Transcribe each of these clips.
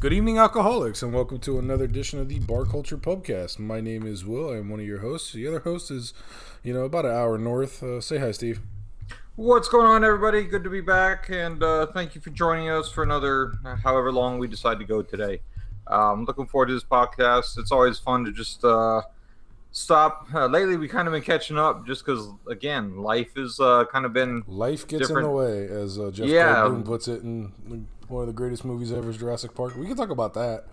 Good evening, alcoholics, and welcome to another edition of the Bar Culture Pubcast. My name is Will. I'm one of your hosts. The other host is, you know, about an hour north. Uh, say hi, Steve. What's going on, everybody? Good to be back, and uh, thank you for joining us for another, uh, however long we decide to go today. Um, looking forward to this podcast. It's always fun to just uh, stop. Uh, lately, we kind of been catching up, just because, again, life has uh, kind of been Life gets Different- in the way, as uh, Jeff Yeah. Goldblum puts it in one of the greatest movies ever, is Jurassic Park. We can talk about that.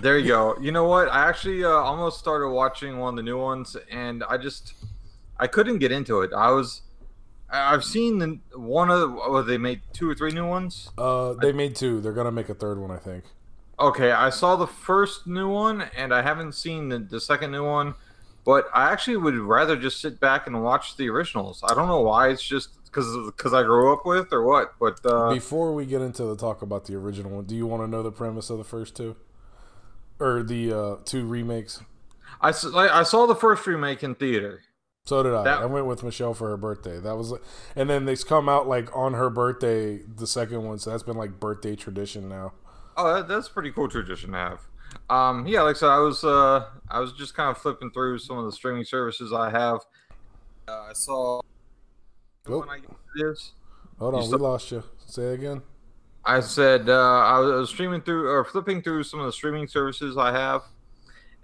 There you go. You know what? I actually uh, almost started watching one of the new ones, and I just I couldn't get into it. I was I've seen the one of the, oh, they made two or three new ones. Uh, they made two. They're gonna make a third one, I think. Okay, I saw the first new one, and I haven't seen the, the second new one. But I actually would rather just sit back and watch the originals. I don't know why. It's just because because I grew up with or what. But uh, Before we get into the talk about the original one, do you want to know the premise of the first two, or the uh, two remakes? I I saw the first remake in theater. So did I. That- I went with Michelle for her birthday. That was, and then they come out like on her birthday, the second one. So that's been like birthday tradition now. Oh, that, that's a pretty cool tradition to have. Um, yeah, like I said, I was uh, I was just kind of flipping through some of the streaming services I have. Uh, I saw. Oh. When I get this, Hold on, we lost you. Say it again. I said uh, I was streaming through or flipping through some of the streaming services I have,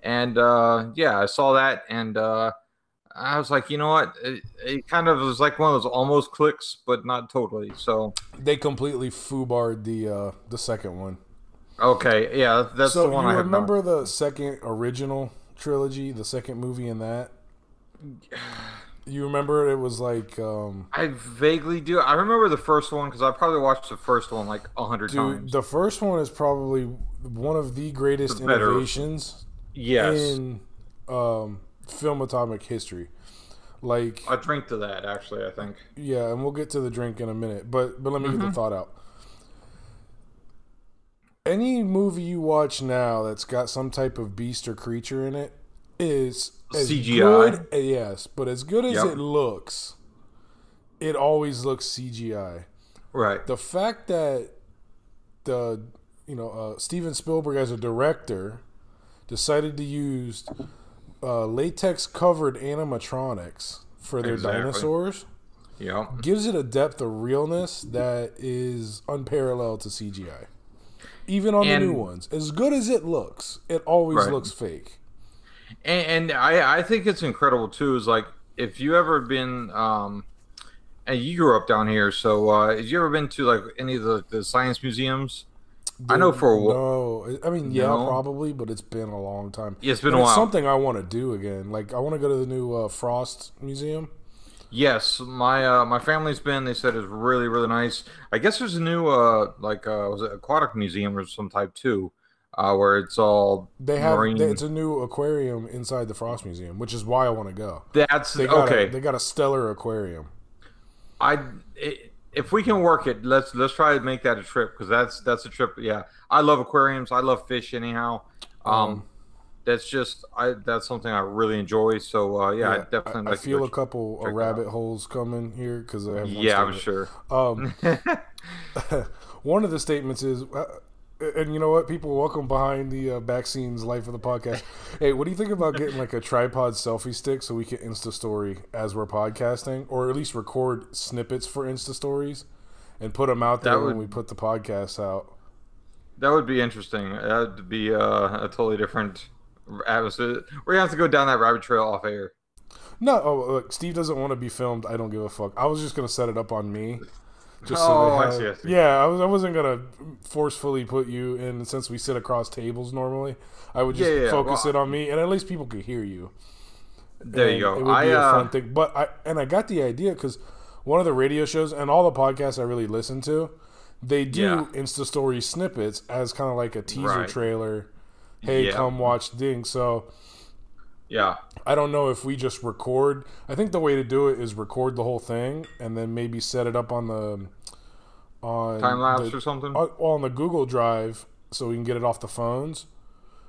and uh, yeah, I saw that, and uh, I was like, you know what? It, it kind of was like one of those almost clicks, but not totally. So They completely foobarred the uh, the second one. okay, yeah, that's so the one you I remember the second original trilogy, the second movie in that? You remember it was like, um, I vaguely do. I remember the first one because I probably watched the first one like a hundred times. the first one is probably one of the greatest The better- innovations yes, in um, film atomic history. Like, I drink to that actually. I think. Yeah, and we'll get to the drink in a minute, but but let me get Mm-hmm. the thought out. Any movie you watch now that's got some type of beast or creature in it is as CGI. Good, yes, but as good as Yep. it looks, it always looks CGI. Right. The fact that the you know uh, Steven Spielberg as a director decided to use uh, latex covered animatronics for their Exactly. dinosaurs Yeah. gives it a depth of realness that is unparalleled to CGI. Even on And- the new ones, as good as it looks, it always Right. looks fake. And, and I I think it's incredible too. Is like if you ever been um, and you grew up down here, so uh, have you ever been to like any of the, the science museums? I know for a while. no, I mean yeah, No. probably, but it's been a long time. Yeah, it's been And a while. something I want to do again. Like I want to go to the new uh, Frost Museum. Yes, my uh, my family's been. They said it's really really nice. I guess there's a new uh like uh was it aquatic museum or some type too, uh where it's all They have marine. it's a new aquarium inside the Frost Museum, which is why I want to go. That's They got okay. A, they got a stellar aquarium. I i if we can work it, let's let's try to make that a trip because that's that's a trip. Yeah, I love aquariums. I love fish anyhow. Um, Um, that's just I that's something I really enjoy. So uh, yeah, I definitely I, like feel to a couple of out. rabbit holes coming here because I have. Yeah, I'm sure. Um, one of the statements is, uh, and you know what? People welcome behind the uh, back scenes life of the podcast. hey, what do you think about getting like a tripod selfie stick so we can Insta story as we're podcasting, or at least record snippets for Insta stories and put them out there would- when we put the podcast out? That would be interesting. That would be uh, a totally different atmosphere. We're gonna have to go down that rabbit trail off air. No, oh, look, Steve doesn't want to be filmed. I don't give a fuck. I was just gonna set it up on me. Just Oh, I have- see, I see. Yeah, I was. I wasn't gonna forcefully put you in since we sit across tables normally. I would just Yeah, yeah, focus well, it on me, and at least people could hear you. There And you go. It would I be a uh, fun thing. But I and I got the idea because one of the radio shows and all the podcasts I really listen to, they do Yeah. Insta story snippets as kind of like a teaser Right. trailer. Hey, come watch Ding. So yeah. I don't know if we just record. I think the way to do it is record the whole thing and then maybe set it up on the on Time lapse the- or something. on, on the Google Drive so we can get it off the phones.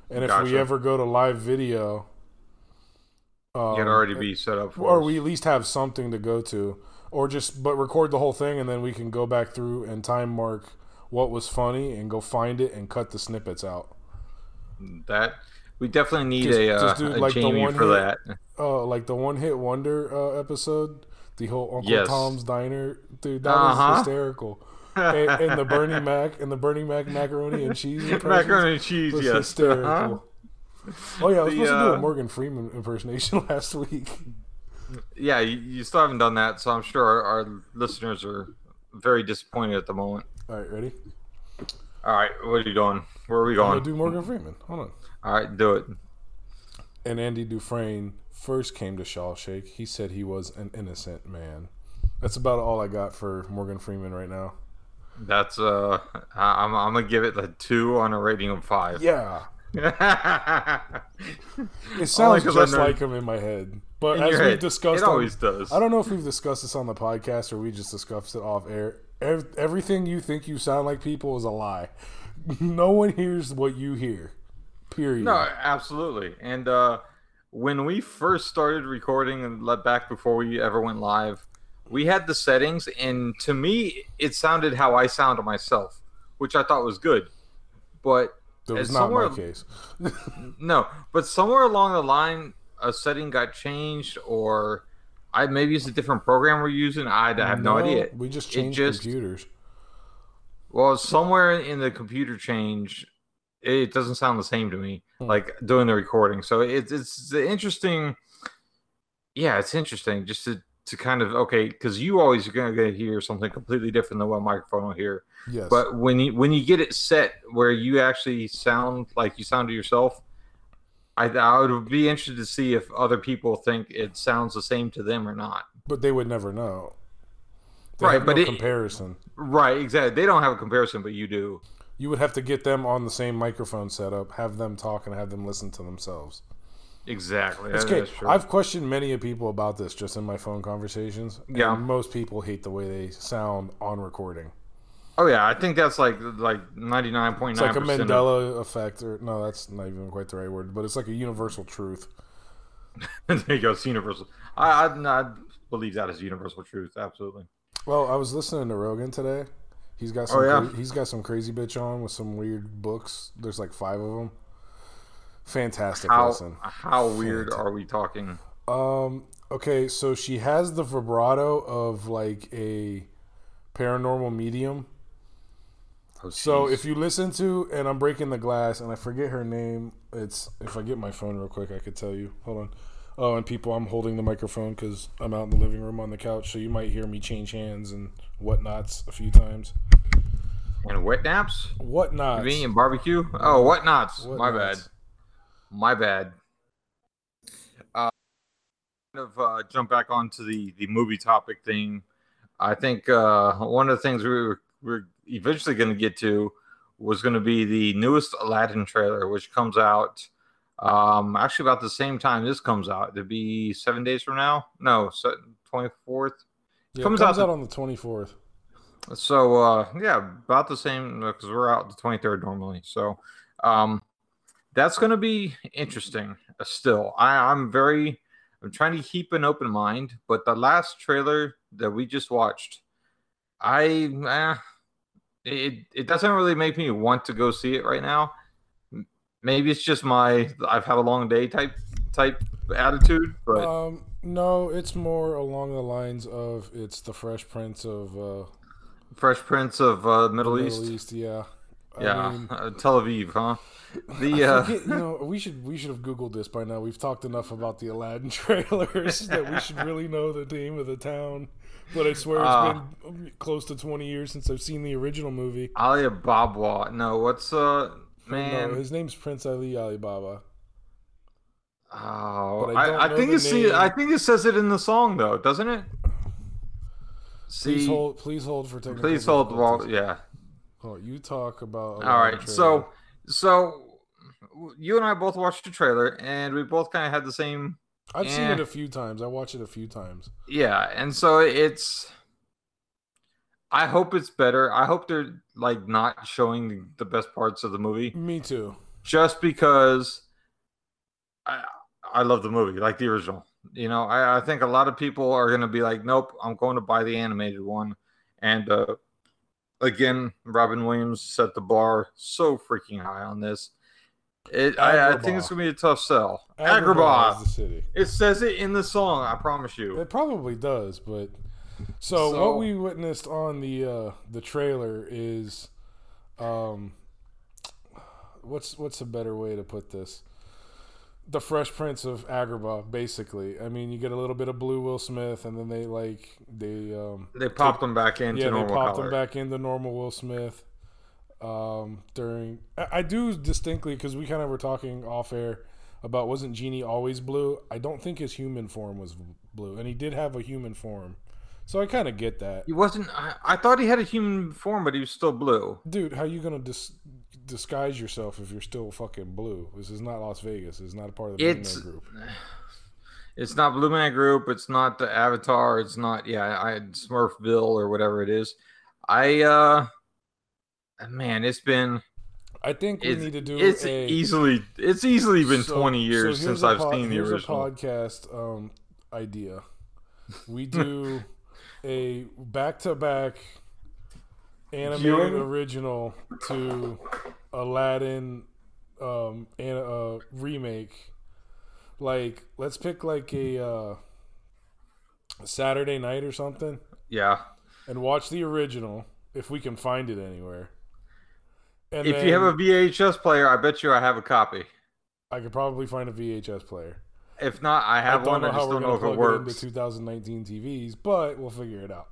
And if we ever go to live video, um, You'd already be set up for or us. we at least have something to go to, or just but record the whole thing and then we can go back through and time mark what was funny and go find it and cut the snippets out. That we definitely need Just- a, just uh, do, a like, the one for hit- that. Oh, like the one hit wonder uh, episode, the whole Uncle Yes. Tom's Diner, dude, that Uh-huh. was hysterical. and, and the Bernie Mac and the Bernie Mac macaroni and cheese macaroni and cheese. was Yes. hysterical. Oh yeah, I was The, supposed to do a uh, Morgan Freeman impersonation last week. Yeah, you, you still haven't done that, so I'm sure our, our listeners are very disappointed at the moment. All right, ready? All right, what are you doing? Where are we I'm going? gonna do Morgan Freeman. Hold on. All right, do it. And Andy Dufresne first came to Shawshank. He said he was an innocent man. That's about all I got for Morgan Freeman right now. That's uh, I'm I'm gonna give it a two on a rating of five. Yeah, it sounds just like him in my head. But In as we've head. discussed, it on- always does. I don't know if we've discussed this on the podcast or we just discussed it off air. Ev- Everything you think you sound like people is a lie. No one hears what you hear. Period. No, absolutely. And uh, when we first started recording and let back before we ever went live, we had the settings, and to me, it sounded how I sound myself, which I thought was good. But that was not my case. no, but somewhere along the line, a setting got changed, or I maybe it's a different program we're using. I, I have no, idea. We just changed just- computers. Well, somewhere in the computer change, it doesn't sound the same to me, Hmm. like doing the recording. So it's it's interesting. Yeah, it's interesting just to to kind of okay, because you always are gonna hear something completely different than what microphone will hear. Yes. But when you when you get it set where you actually sound like you sound to yourself, I I would be interested to see if other people think it sounds the same to them or not. But they would never know. They Right, but no it- comparison. Right, exactly. They don't have a comparison, but you do. You would have to get them on the same microphone setup, have them talk, and have them listen to themselves. Exactly. It's That- okay. that's true. I've questioned many of people about this just in my phone conversations. Yeah. most people hate the way they sound on recording. Oh yeah, I think that's like like ninety nine point It's nine like a. Mandela effect, or no, that's not even quite the right word, but it's like a universal truth. there you go. It's universal. I, I I believe that is universal truth. Absolutely. Well, I was listening to Rogan today. He's got some. Oh, yeah? cra- he's got some crazy bitch on with some weird books. There's like five of them. Fantastic How listen. how weird Fantastic. are we talking? Um. Okay, so she has the vibrato of like a paranormal medium. Oh, So if you listen to, and I'm breaking the glass, and I forget her name. It's if I get my phone real quick, I could tell you. Hold on. Oh, and people, I'm holding the microphone because I'm out in the living room on the couch, so you might hear me change hands and whatnots a few times. and wet naps, Whatnots? me and barbecue. Oh, what nots? My bad. My bad. Uh, kind of uh, jump back onto the the movie topic thing. I think uh, one of the things we were, we're eventually going to get to was going to be the newest Aladdin trailer, which comes out um, actually about the same time this comes out. It'd be seven days from now. No, twenty fourth. Yeah, comes comes out out, the- on the 24th. So uh, yeah, about the same because we're out the twenty third normally. So um, that's going to be interesting. uh, Still, I, I'm very, I'm trying to keep an open mind. But the last trailer that we just watched, I, eh, it it doesn't really make me want to go see it right now. Maybe it's just my I've had a long day type type attitude, but Um, no, it's more along the lines of it's the Fresh Prince of uh, Fresh Prince of uh, Middle, Middle East, East. Yeah. I yeah, mean, uh, Tel Aviv, huh? The uh, forget, you know, we should we should have googled this by now. We've talked enough about the Aladdin trailers that we should really know the name of the town. But I swear it's Ah. been close to twenty years since I've seen the original movie. Ali Alibaba. No, what's uh man? No, his name's Prince Ali Alibaba. oh, but I I, I think it see. I think it says it in the song though, doesn't it? Please See, hold. Please hold for technical. please hold. Well, yeah. Oh, you talk about. All right. So, so you and I both watched the trailer, and we both kind of had the same. I've seen eh. it a few times. I watched it a few times. Yeah, and so it's. I hope it's better. I hope they're like not showing the best parts of the movie. Me too. just because I I love the movie, like the original. You know, I, I think a lot of people are gonna be like, Nope, I'm going to buy the animated one. And uh again, Robin Williams set the bar so freaking high on this. It, I, I think it's gonna be a tough sell. Agrabah. is the city. It says it in the song. I promise you. It probably does, but so, So- what we witnessed on the uh, the trailer is, um, what's what's a better way to put this? The Fresh Prince of Agrabah, basically. I mean, you get a little bit of Blue Will Smith, and then they like they um, They popped them back into normal. yeah they normal popped color. him back into normal Will Smith. Um, during I, I do distinctly because we kind of were talking off air about wasn't Genie always blue? I don't think his human form was blue, and he did have a human form, so I kind of get that. He wasn't. I, I thought he had a human form, but he was still blue. Dude, how are you gonna dis- disguise yourself if you're still fucking blue? This is not Las Vegas. It's not a part of the Blue Man Group. It's not Blue Man Group. It's not the Avatar. It's not yeah, I had Smurfville or whatever it is. I uh, man, it's been I think we it's, need to do it's a easily it's easily been so- twenty years so since I've pod- seen the original. a podcast um, idea. We do a back to back animated original to Aladdin um, and uh, remake. Like, let's pick like a uh, Saturday night or something Yeah, and watch the original if we can find it anywhere. And if you have a VHS player, I bet you I have a copy. I could probably find a VHS player. If not, I have I one. I just don't know if it works. 2019 TVs, but we'll figure it out.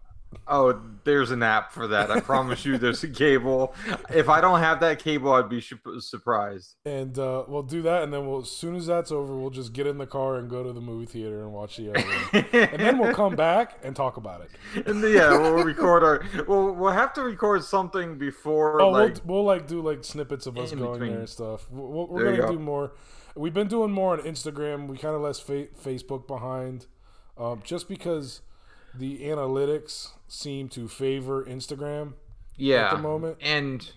Oh, there's an app for that. I promise you, there's a cable. If I don't have that cable, I'd be surprised. And uh, we'll do that, and then we'll as soon as that's over, we'll just get in the car and go to the movie theater and watch the other one. and then we'll come back and talk about it. And yeah, we'll record our. We'll we'll have to record something before Oh, like. we'll, we'll like do like snippets of us going between. there and stuff. We'll, we'll- we're There gonna go. do more. We've been doing more on Instagram. We kind of left fa- Facebook behind, um, just because the analytics seem to favor Instagram yeah, at the moment. and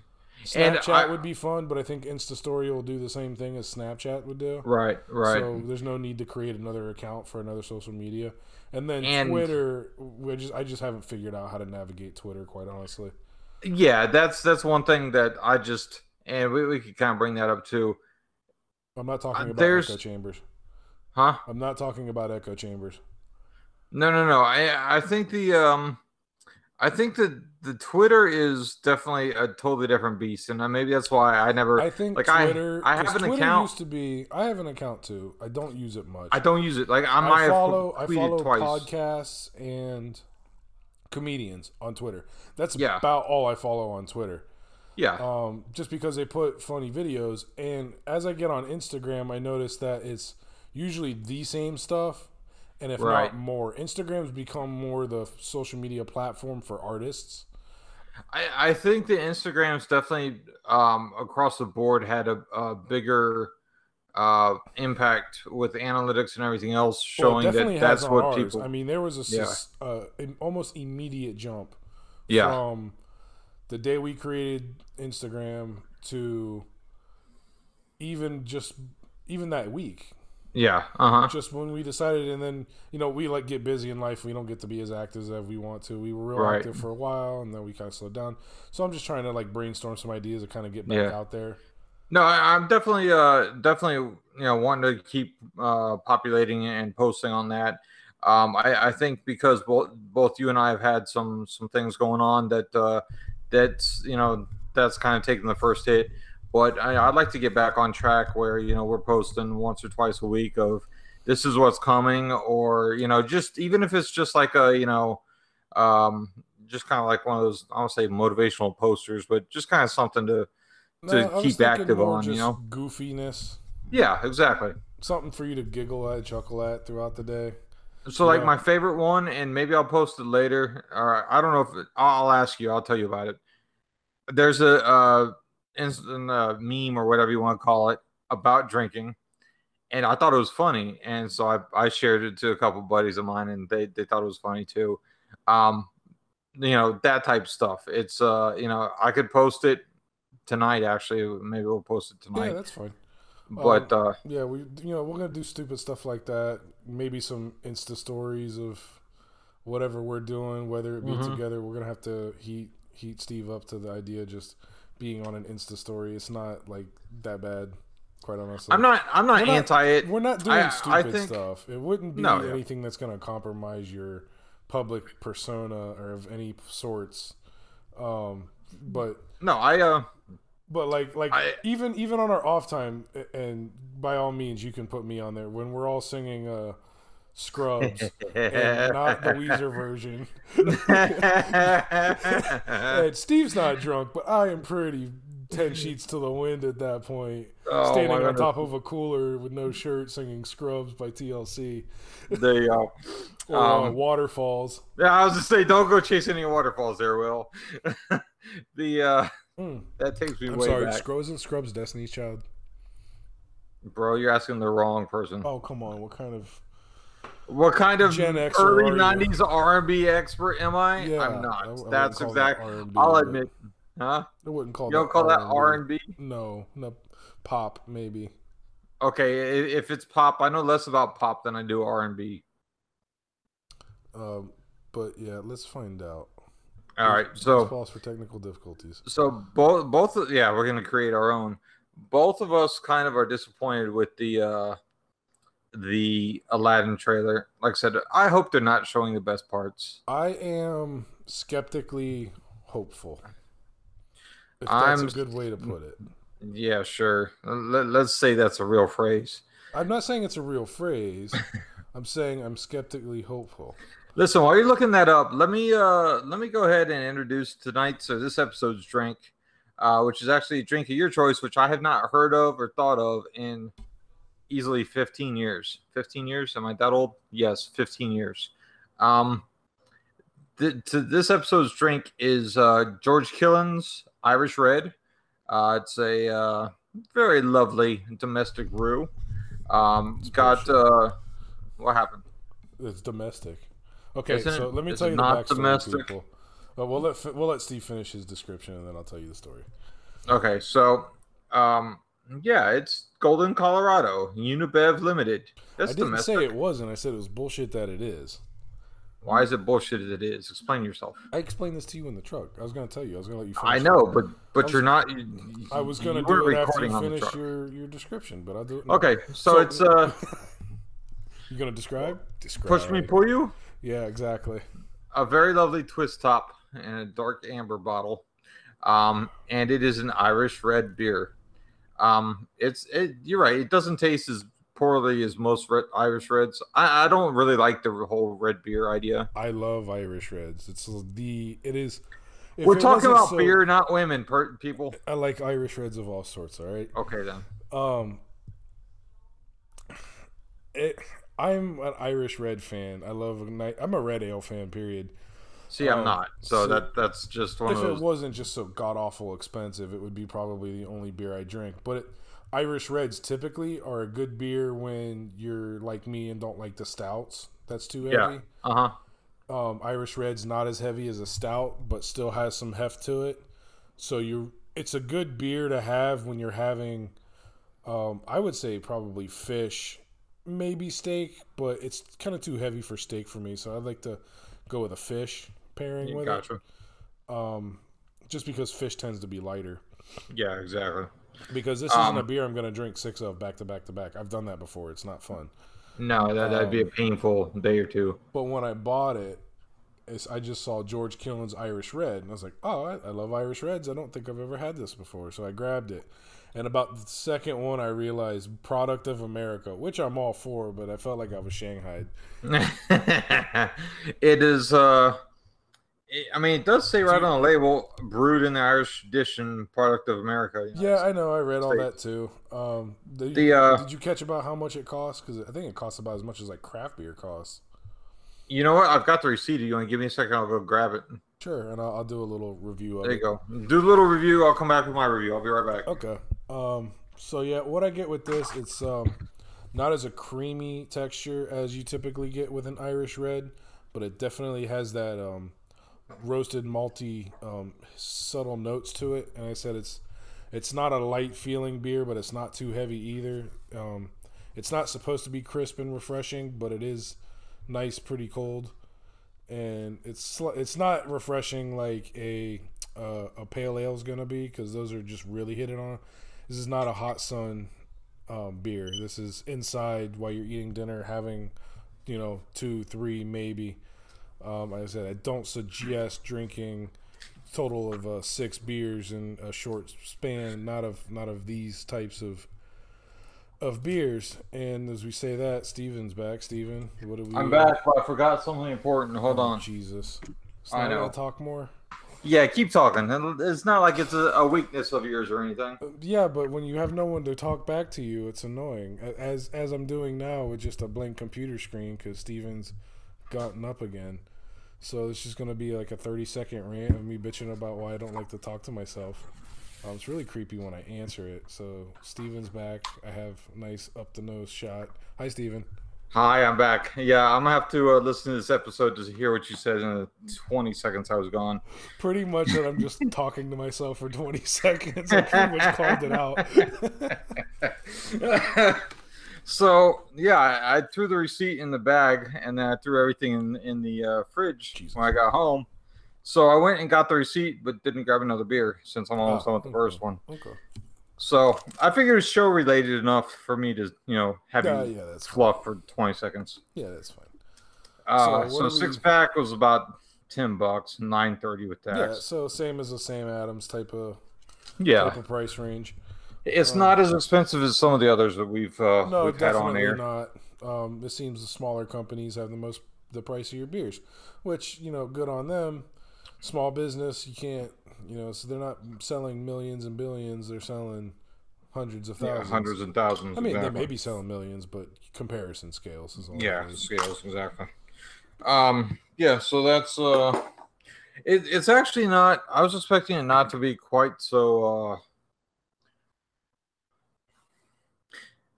And Snapchat I- would be fun, but I think Insta Story will do the same thing as Snapchat would do. right, right. So there's no need to create another account for another social media. And then And- Twitter, we just I just haven't figured out how to navigate Twitter, quite honestly. yeah, that's that's one thing that I just and we, we could kind of bring that up too, I'm not talking Uh, about there's- echo chambers. huh? I'm not talking about echo chambers. No, no, no. I I think the um, I think that the Twitter is definitely a totally different beast, and uh, maybe that's why I never. I think like, I- Twitter. I have 'cause an Twitter account- Used to be. I have an account too. I don't use it much. I don't use it. Like I I follow. I follow twice. podcasts and comedians on Twitter. That's Yeah. about all I follow on Twitter. Yeah, um, just because they put funny videos. And as I get on Instagram, I notice that it's usually the same stuff, and if Right. not more. Instagram's become more the social media platform for artists. I, I think the Instagram's definitely um, across the board had a, a bigger uh, impact with analytics and everything else, Well, showing that that's what ours. people. I mean, there was a Yeah. uh, almost immediate jump yeah, from the day we created Instagram to even just even that week. yeah, uh huh. just when we decided and then you know we like get busy in life we don't get to be as active as we want to we were real Right. active for a while and then we kind of slowed down so i'm just trying to like brainstorm some ideas to kind of get back Yeah. out there No, I, I'm definitely, uh, definitely, you know, wanting to keep uh, populating and posting on that. Um, I, I think because both both you and I have had some some things going on that uh, that's you know that's kind of taking the first hit. But I, I'd like to get back on track where you know we're posting once or twice a week of this is what's coming, or you know just even if it's just like a you know um, just kind of like one of those I don't say motivational posters, but just kind of something to To was keep active on, you know? goofiness yeah exactly. something for you to giggle at chuckle at throughout the day So like Yeah. my favorite one, and maybe I'll post it later. Or I don't know if it, I'll ask you. I'll tell you about it. There's a uh, instant uh, meme or whatever you want to call it about drinking, and I thought it was funny, and so I, I shared it to a couple buddies of mine, and they, they thought it was funny too. Um, you know that type of stuff. It's uh, you know, I could post it tonight. Actually, maybe we'll post it tonight. yeah that's fine but uh, yeah we you know we're gonna do stupid stuff like that maybe some insta stories of whatever we're doing whether it be Mhm. together we're gonna have to heat heat Steve up to the idea of just being on an Insta story. It's not like that bad, quite honestly. I'm not. I'm not We're not- anti it. We're not doing I- I stupid think- stuff. It wouldn't be No, yeah. anything that's going to compromise your public persona or of any sorts. Um, but No, I. uh but like like I- even even on our off time, and by all means, you can put me on there when we're all singing uh, Scrubs and not the Weezer version. and Steve's not drunk, but I am pretty ten sheets to the wind at that point, Oh, standing on goodness. top of a cooler with no shirt, singing "Scrubs" by TLC there you go. or uh, Um, "Waterfalls." Yeah, I was just say, don't go chase any waterfalls there, Will. the uh Hmm. that takes me I'm way sorry, back, Scrubs isn't Scrubs Destiny's Child. bro. You're asking the wrong person. Oh come on, what kind of? What kind of Gen Xer early are you? '90s R&B expert am I? Yeah, I'm I- I not. That's exactly. that I'll admit, huh? I wouldn't call You that. don't call that R&B. R&B? No, no, pop maybe. Okay, if it's pop, I know less about pop than I do R&B. Um, but yeah, let's find out. All right, so pause for technical difficulties. so both both yeah, we're gonna create our own. Both of us kind of are disappointed with the uh the Aladdin trailer. Like I said, I hope they're not showing the best parts. I am skeptically hopeful. If that's I'm- a good way to put it. Yeah, sure. Let, let's say that's a real phrase. I'm not saying it's a real phrase. I'm saying I'm skeptically hopeful. Listen, while you're looking that up, let me uh let me go ahead and introduce tonight's So this episode's drink, uh, which is actually a drink of your choice, which I have not heard of or thought of in easily 15 years. 15 years? Am I that old? Yes, 15 years. Um, th- to this episode's drink is uh, George Killian's Irish Red. Uh, it's a uh, very lovely domestic brew. Um, it's got uh, what happened? It's domestic. Okay, Isn't so it- let me tell you the backstory, domestic? people. But we'll let we'll let Steve finish his description, and then I'll tell you the story. Okay, so um yeah, it's Golden Colorado, Unibev Limited. That's I didn't domestic. say it wasn't. I said it was bullshit that it is. Why is it bullshit as it is? Explain yourself. I explained this to you in the truck. I was going to tell you. I was going to let you. I know, but but was- you're not. You, I was going to do it after you finish your your description, but I'll do it. Now. Okay, so, So- it's uh You going to describe? Describe. push me, pull you. Yeah, exactly. A very lovely twist top and a dark amber bottle, um, and it is an Irish red beer. Um, it's it. You're right. It doesn't taste as poorly as most red, Irish reds. I, I don't really like the whole red beer idea. I love Irish Reds. It's the it is. if We're talking about so- beer, not women, per, people. I like Irish Reds of all sorts. All right. Okay then. Um, it. I'm an Irish Red fan. I love night. I'm a Red Ale fan. Period. See, I'm Um, not. So, so that that's just one if of it wasn't just so god awful expensive, it would be probably the only beer I drink. But it, Irish Reds typically are a good beer when you're like me and don't like the stouts. That's too Yeah. heavy. Uh huh. Um, Irish Red's not as heavy as a stout, but still has some heft to it. So you, it's a good beer to have when you're having. Um, I would say probably fish, maybe steak, but it's kind of too heavy for steak for me. So I'd like to go with a fish pairing with Gotcha. it. Um, just because fish tends to be lighter. Yeah, exactly. Because this isn't Um, a beer I'm going to drink six of back to back to back. I've done that before. It's not fun. No, that that'd be a Um, painful day or two. But when I bought it, it's, I just saw George Killian's Irish Red, and I was like, "Oh, I, I love Irish Reds. I don't think I've ever had this before." So I grabbed it, and about the second one, I realized product of America, which I'm all for, but I felt like I was shanghaied. it is. uh it- I mean, it does say right on the label, brewed in the Irish tradition, product of America. you know, Yeah, I know. I read all that too. Um, did, The, uh, did you catch about how much it costs? Because I think it costs about as much as like craft beer costs. You know what? I've got the receipt. You want to give me a second? I'll go grab it. Sure, and I'll, I'll do a little review of There it. you go. Do a little review. I'll come back with my review. I'll be right back. Okay. Um. So yeah, what I get with this, it's um, not as a creamy texture as you typically get with an Irish Red, but it definitely has that um, roasted malty um, subtle notes to it. And I said it's it's not a light feeling beer, but it's not too heavy either. Um, it's not supposed to be crisp and refreshing, but it is nice, pretty cold, and it's it's not refreshing like a uh, a pale ale is gonna be because those are just really hitting on. This is not a hot sun um, beer. This is inside while you're eating dinner, having you know two, three, maybe. Um, like I said, I don't suggest drinking total of uh, six beers in a short span. Not of not of these types of of beers. And as we say that, Steven's back. Steven, what do we? I'm back, but I forgot something important. Hold Oh, on. Jesus. I I know. know. Talk more. Yeah, keep talking. It's not like it's a, weakness of yours or anything. Yeah, but when you have no one to talk back to you, it's annoying. As as I'm doing now with just a blank computer screen because Steven's gotten up again. So it's just gonna be like a 30 second rant of me bitching about why I don't like to talk to myself. Um, it's really creepy when I answer it. So Steven's back. I have nice up the nose shot. Hi, Steven. Hi, I'm back. Yeah, I'm gonna have to uh, listen to this episode to hear what you said in the 20 seconds I was gone. Pretty much that I'm just talking to myself for 20 seconds. I pretty much called it out. so yeah, I, I threw the receipt in the bag and then I threw everything in in the uh, fridge Jesus. when I got home. So I went and got the receipt, but didn't grab another beer since I'm almost Oh, done with the okay. first one. okay. So I figured it's show related enough for me to you know have Yeah, you yeah, that's fine. fluff for 20 seconds. Yeah, that's fine. Uh, So so six we- pack was about 10 bucks, 930 with tax. Yeah, so same as the Sam Adams type of Yeah. type of price range. It's Um, not as expensive as some of the others that we've uh, No, we've had on air. not. Um, it seems the smaller companies have the most the pricier beers, which you know, good on them. Small business, you can't, you know, so they're not selling millions and billions. They're selling hundreds of Yeah, thousands. hundreds and thousands. I mean, exactly. they may be selling millions, but comparison scales is all. Yeah, scales exactly. Um, yeah, so that's uh, it, it's actually not. I was expecting it not to be quite so. Uh,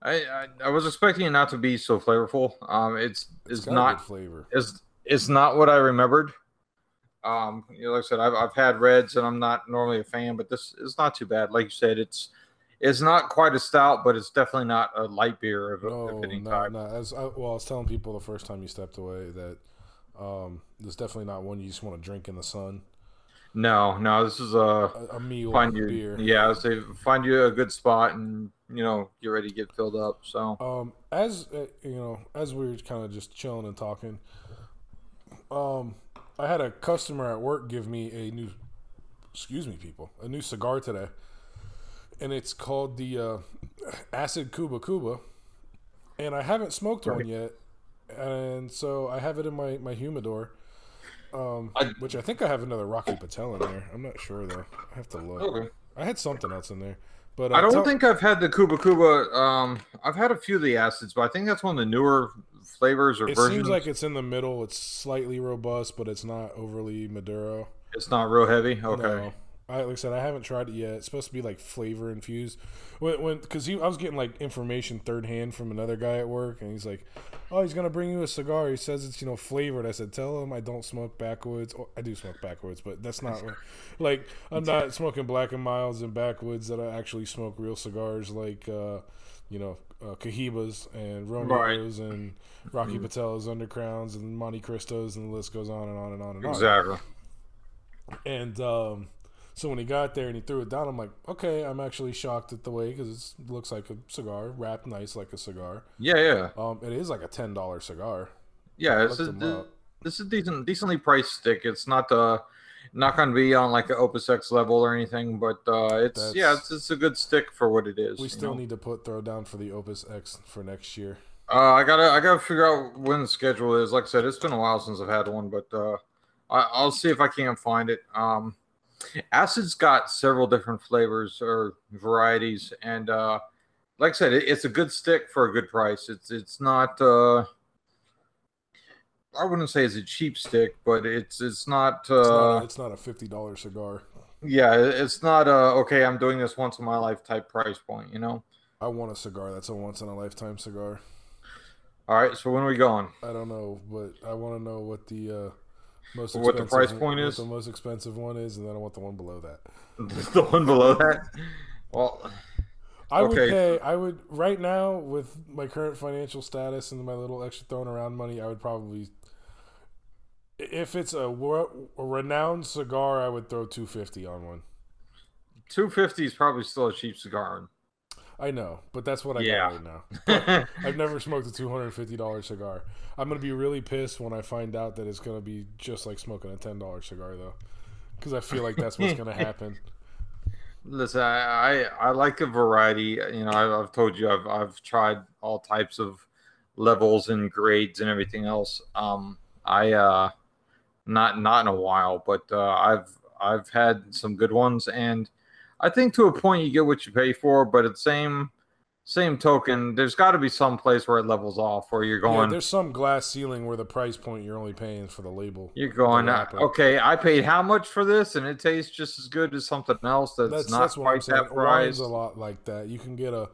I, I I was expecting it not to be so flavorful. Um, it's It's it's not flavor. it's it's not what I remembered. Um, you know, like I said, I've, I've had reds and I'm not normally a fan, but this is not too bad. Like you said, it's it's not quite a stout, but it's definitely not a light beer of, No, of any no, type. no. As I, well, I was telling people the first time you stepped away that um, this definitely not one you just want to drink in the sun. No, no, this is a A, a meal find you, beer. yeah, so find you a good spot and you know get ready to get filled up. So Um, as uh, you know, as we were kind of just chilling and talking, um, I had a customer at work give me a new, excuse me, people, a new cigar today, and it's called the uh, Acid Kuba Kuba, and I haven't smoked one yet, and so I have it in my my humidor. Um, I- which I think I have another Rocky Patel in there. I'm not sure though. I have to look. okay. I had something else in there, but uh, I don't tell- think I've had the Kuba Kuba. Um, I've had a few of the acids, but I think that's one of the newer flavors or It versions. seems like it's in the middle. It's slightly robust, but it's not overly Maduro. it's not real heavy. Okay. No. I like I said, I haven't tried it yet. It's supposed to be like flavor infused. When when because I was getting like information third hand from another guy at work, and he's like, "Oh, he's gonna bring you a cigar." He says it's you know flavored. I said, "Tell him I don't smoke backwoods. Or, I do smoke backwoods, but that's not like I'm not smoking black and milds and backwoods. That I actually smoke real cigars like uh, you know uh, Cohibas and Romeos and Rocky Patel's Undercrowns and Monte Cristos, and the list goes on and on and on and on. Exactly. And um, so when he got there and he threw it down, I'm like, okay, I'm actually shocked at the way because it looks like a cigar, wrapped nice like a cigar. Yeah, yeah, Um, it is like a ten dollar cigar. yeah. This is this is decent, decently priced stick. It's not uh not going to be on like an Opus X level or anything, but uh, it's That's- yeah, it's, it's a good stick for what it is. We still know? need to put throw down for the Opus X for next year. Uh, I gotta I gotta figure out when the schedule is. Like I said, it's been a while since I've had one, but uh, I, I'll see if I can't find it. Um, Acid's got several different flavors or varieties, and uh, like I said, it, it's a good stick for a good price. It's it's not. Uh, I wouldn't say it's a cheap stick, but it's it's not. Uh, It's, not, a, it's not a fifty dollar cigar. yeah, it's not. Uh, okay, I'm doing this once in my life type price point. You know. I want a cigar that's a once in a lifetime cigar. All right, so when are we going? I don't know, but I want to know what the uh, most What the price point is? the most expensive one is, and then I want the one below that. the one below that. Well, I would pay. I would right now with my current financial status and my little extra thrown around money. I would probably, If it's a, a renowned cigar, I would throw two fifty on one. Two fifty is probably still a cheap cigar. I know, but that's what I Yeah. got right now. But I've never smoked a two hundred fifty dollar cigar. I'm gonna be really pissed when I find out that it's gonna be just like smoking a ten dollar cigar though, because I feel like that's what's gonna happen. Listen, I, I I like a variety. You know, I've, I've told you I've I've tried all types of levels and grades and everything else. Um, I uh, not not in a while, but uh, I've I've had some good ones, and I think to a point you get what you pay for. But at the same same token, there's got to be some place where it levels off, where you're Yeah, going. there's some glass ceiling where the price point you're only paying for the label. you're going, okay, I paid how much for this, and it tastes just as good as something else that's, That's not that's quite that Wine's price. a lot like that. You can get a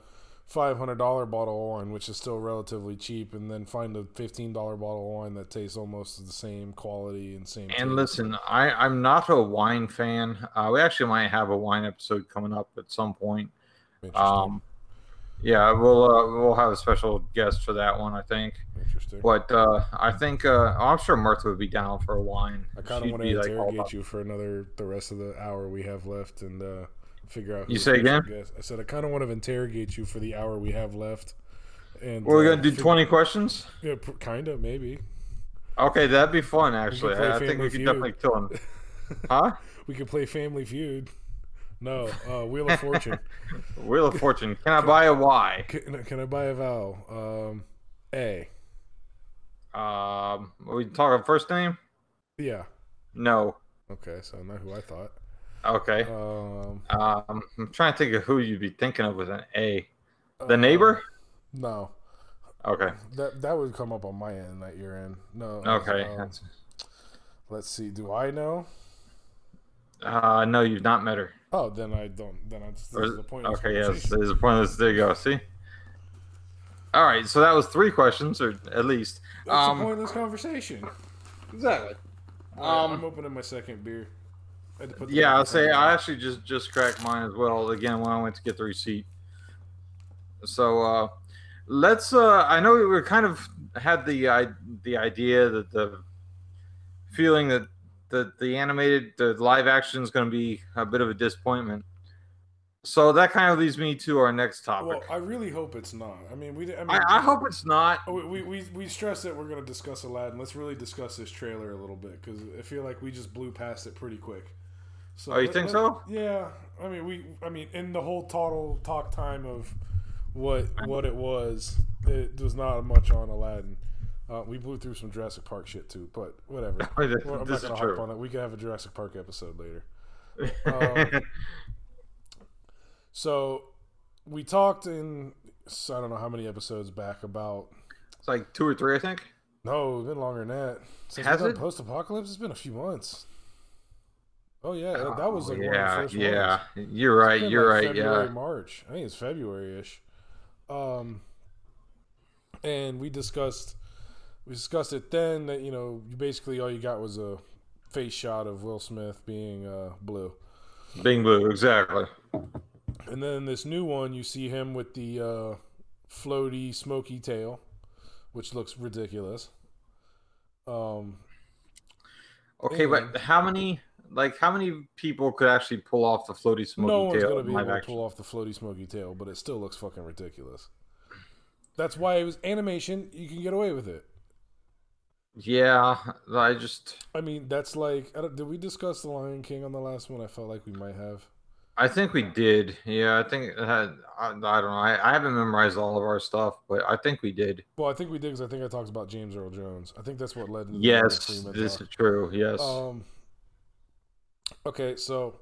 five hundred dollar bottle of wine, which is still relatively cheap, and then find a fifteen dollar bottle of wine that tastes almost the same quality and same. And taste. listen, I, I'm not a wine fan. Uh, we actually might have a wine episode coming up at some point. Interesting. Um, yeah, we'll uh, we'll have a special guest for that one, I think. Interesting. But uh, I think uh, I'm sure Martha would be down for a wine. I kind of want to like, interrogate about- you for another the rest of the hour we have left and uh, figure out. You say again? I said I kind of want to interrogate you for the hour we have left. And We're uh, gonna do 20 questions. Yeah, kind of maybe. Okay, that'd be fun. Actually, I, think we could definitely kill him. Huh? We could play Family Feud. No, uh, Wheel of Fortune. Wheel of Fortune. Can I buy a Y? can, can I buy a vowel? Um, a. Um, are we talking first name? Yeah. No. Okay, so not who I thought. Okay. Um, Um, I'm trying to think of who you'd be thinking of with an A. The uh, neighbor? No, Okay. that that would come up on my end that you're in. No. Okay. um, let's see. Do I know? Uh, no, you've not met her. Oh, then I don't. Then I, this Or- is the point. okay, yes, there's a point. of. There you go. See. All right, so that was three questions, or at least. That's Um, the point of this conversation. exactly. Um, Um, I'm opening my second beer. Yeah, I'll say. I actually just just cracked mine as well. Again, when I went to get the receipt. So uh, let's. Uh, I know we were kind of had the I, the idea that the feeling that the the animated the live action is going to be a bit of a disappointment. So that kind of leads me to our next topic. Well, I really hope it's not. I mean, we. I mean, I, I hope it's not. Oh, We, we, we stress that we're going to discuss Aladdin. Let's really discuss this trailer a little bit because I feel like we just blew past it pretty quick. So Oh, you let- think let- so? Yeah. I mean, we. I mean, in the whole total talk time of what what it was, it was not much on Aladdin. Uh, we blew through some Jurassic Park shit too, but whatever. This Well, I'm not to true. harp on it. We could have a Jurassic Park episode later. Um, So we talked in I don't know how many episodes back about it's like two or three, I think. no, it's been longer than that. Since Has it? Post apocalypse, it's been a few months. Oh yeah, that- that was like Oh, one yeah, of the first yeah. ones. You're right. You're like right. February, Yeah. March. I think it's February-ish. Um, and we discussed we discussed it then that you know you basically all you got was a face shot of Will Smith being uh, blue, Bing blue. Exactly. and then this new one you see him with the uh, floaty smoky tail, which looks ridiculous. Um, Okay, And- but how many? Like, how many people could actually pull off the floaty smoky no one's tail gonna be able to pull off the floaty smoky tail, but it still looks fucking ridiculous. That's why it was animation. You can get away with it. Yeah, I just. I mean, that's like. I don't, did we discuss the Lion King on the last one? I felt like we might have. I think we did. Yeah, I think it had. I, I don't know. I, I haven't memorized all of our stuff, but I think we did. Well, I think we did because I think I talked about James Earl Jones. I think that's what led to the Yes, this talk. is true. Yes. Um. Okay, so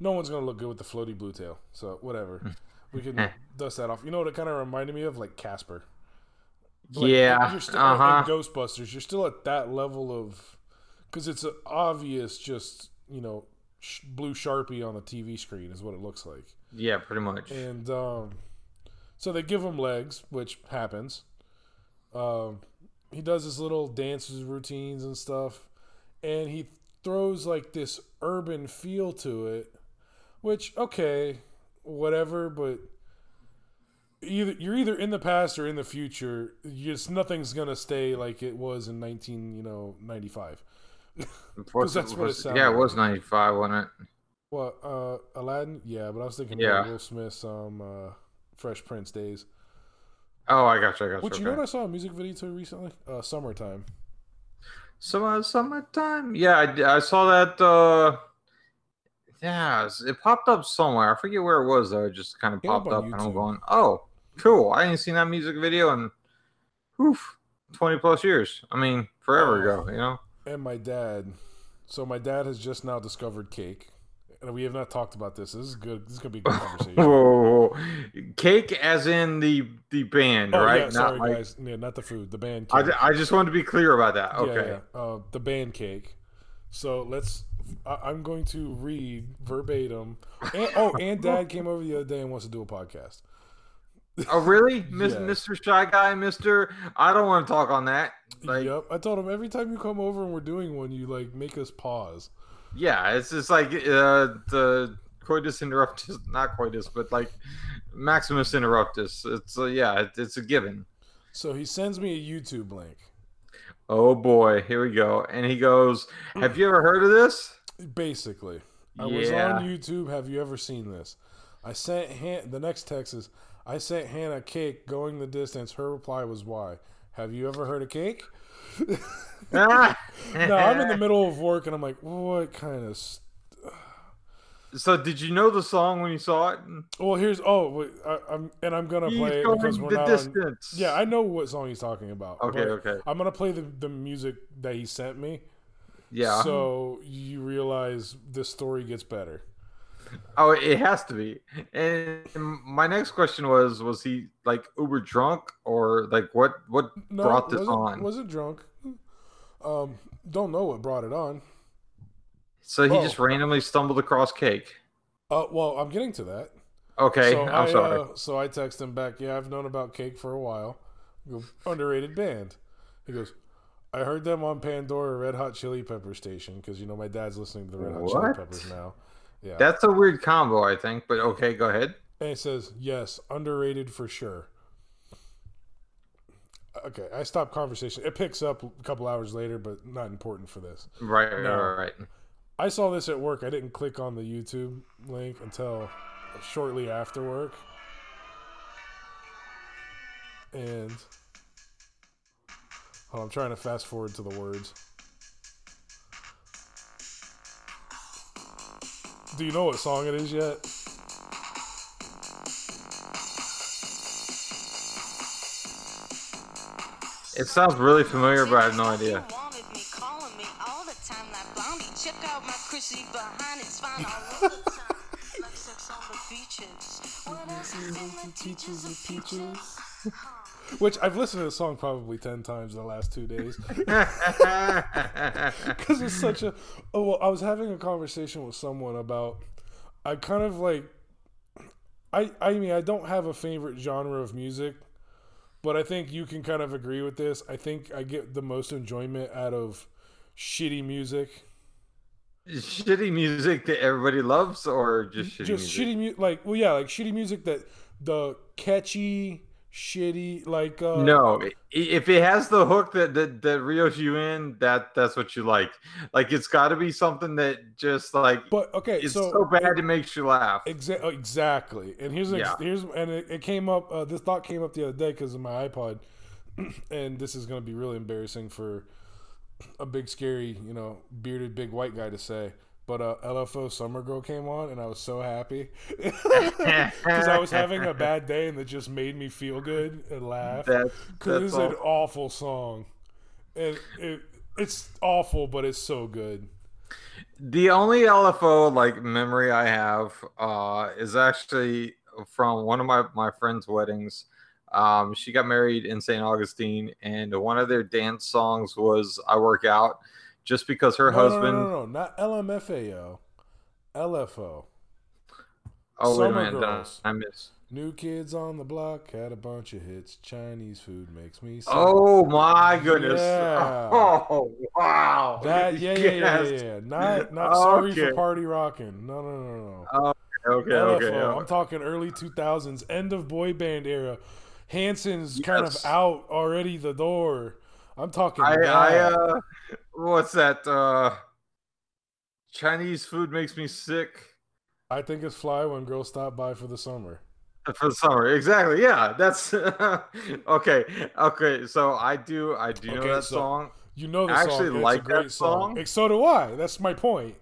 no one's gonna look good with the floaty blue tail. So whatever, we can dust that off. You know what it kind of reminded me of, like Casper. Like, yeah. you're still, uh-huh. Ghostbusters. You're still at that level of because it's obvious, just you know, sh- blue sharpie on the TV screen is what it looks like. Yeah, pretty much. And um, so they give him legs, which happens. Um, he does his little dances, routines, and stuff, and he throws like this urban feel to it, which okay, whatever, but either you're either in the past or in the future. Just nothing's gonna stay like it was in nineteen, you know, ninety five. That's what it sounded yeah, it was ninety five, wasn't it? What uh, Aladdin? Yeah, but I was thinking Yeah. Will Smith's um, uh, Fresh Prince days. Oh, I got you. I got you. Which okay. you know what I saw a music video to recently? Uh, summertime. Summer, summertime. Yeah, I saw that. uh Yeah, it popped up somewhere. I forget where it was though. It just kind of popped up, and I'm going, "Oh, cool! I ain't seen that music video in, oof, twenty plus years. I mean, forever Oh. ago. You know." And my dad. So my dad has just now discovered cake, we have not talked about this. This is good. This is gonna be a good conversation. Whoa, cake as in the the band, Oh right? yeah, sorry like, guys. Yeah, not the food. The band. I, Cake. I just wanted to be clear about that. Okay. yeah. Uh, the band cake. So let's. I, I'm going to read verbatim. And, oh, and Dad came over the other day and wants to do a podcast. Oh, really, Miss, Yes. Mr. Shy Guy, Mister? I don't want to talk on that. Like, yep. I told him every time you come over and we're doing one, you like make us pause. Yeah, it's just like uh, the coitus interruptus, not coitus, but like Maximus interruptus. It's uh, yeah, it, it's a given. So he sends me a YouTube link. Oh boy, here we go. And he goes, "Have you ever heard of this?" Basically, I was on YouTube. Have you ever seen this? I sent Han- the next text is I sent Hannah cake going the distance. Her reply was why. Have you ever heard of cake? No, I'm in the middle of work and I'm like, what kind of? St- So did you know the song when you saw it? well, here's oh, wait, I, I'm and I'm gonna He's play because we're the not. On, distance. yeah, I know what song he's talking about. Okay, okay. I'm gonna play the the music that he sent me. Yeah. So you realize this story gets better. Oh, it has to be. And my next question was: Was he like uber drunk, or like what? What No, brought this on? Wasn't drunk. Um, don't know what brought it on. so he oh. just randomly stumbled across cake. Uh, well, I'm getting to that. Okay, so I'm I, sorry. Uh, so I text him back. Yeah, I've known about Cake for a while. Go, Underrated band. He goes, I heard them on Pandora Red Hot Chili Pepper station because you know my dad's listening to the Red Hot Chili Peppers now. Yeah, That's a weird combo, I think. But okay, go ahead. and he says yes, underrated for sure. Okay, I stopped conversation. It picks up a couple hours later, but not important for this. Right, right, No. right, right. I saw this at work. I didn't click on the YouTube link until shortly after work. And on, I'm trying to fast forward to the words. Do you know what song it is yet? It sounds really familiar, but I have no idea. Wanted me, calling me all the time, like Blondie. Check out my Chrissy behind, it's fine all the time. Like sex on the beaches. What else is in the teachers and peaches? Which I've listened to the song probably 10 times in the last two days. because it's such a oh well, i was having a conversation with someone about i kind of like i i mean i don't have a favorite genre of music but i think you can kind of agree with this i think i get the most enjoyment out of shitty music shitty music that everybody loves, or just shitty just music? shitty music like well yeah like shitty music that the catchy shitty like uh No, if it has the hook that that, that reels you in, that that's what you like. Like it's got to be something that just like but okay it's so so, bad it makes you laugh. Exa- exactly. And here's an ex- here's and it, it came up. Uh, this thought came up the other day because of my iPod, and this is going to be really embarrassing for a big, scary, you know, bearded, big white guy to say. But uh, LFO Summer Girl came on, and I was so happy because I was having a bad day, and it just made me feel good and laugh. That's, Because it's an awful song, and it it's awful, but it's so good. The only LFO like memory I have uh, is actually from one of my my friend's weddings. Um, she got married in St. Augustine, and one of their dance songs was "I Work Out," just because her No, no, husband. no, no, no, not LMFAO, LFO. Oh wait a minute, Girls. I miss. New kids on the block had a bunch of hits. Chinese food makes me sick. Oh my goodness! Yeah. Oh wow! that yeah yeah yeah, yeah yeah. Not not sorry for party rocking. No no no no. Okay, LFO. okay. I'm talking early 2000s, end of boy band era. Hanson's kind of out already the door. I'm talking. I, I uh, what's that? Uh, Chinese food makes me sick I think it's fly when girls stop by for the summer. for the summer. Exactly. Yeah, that's okay. Okay, so I do. I do know that so- song, You know the I song. actually like that song. song. So do I. That's my point.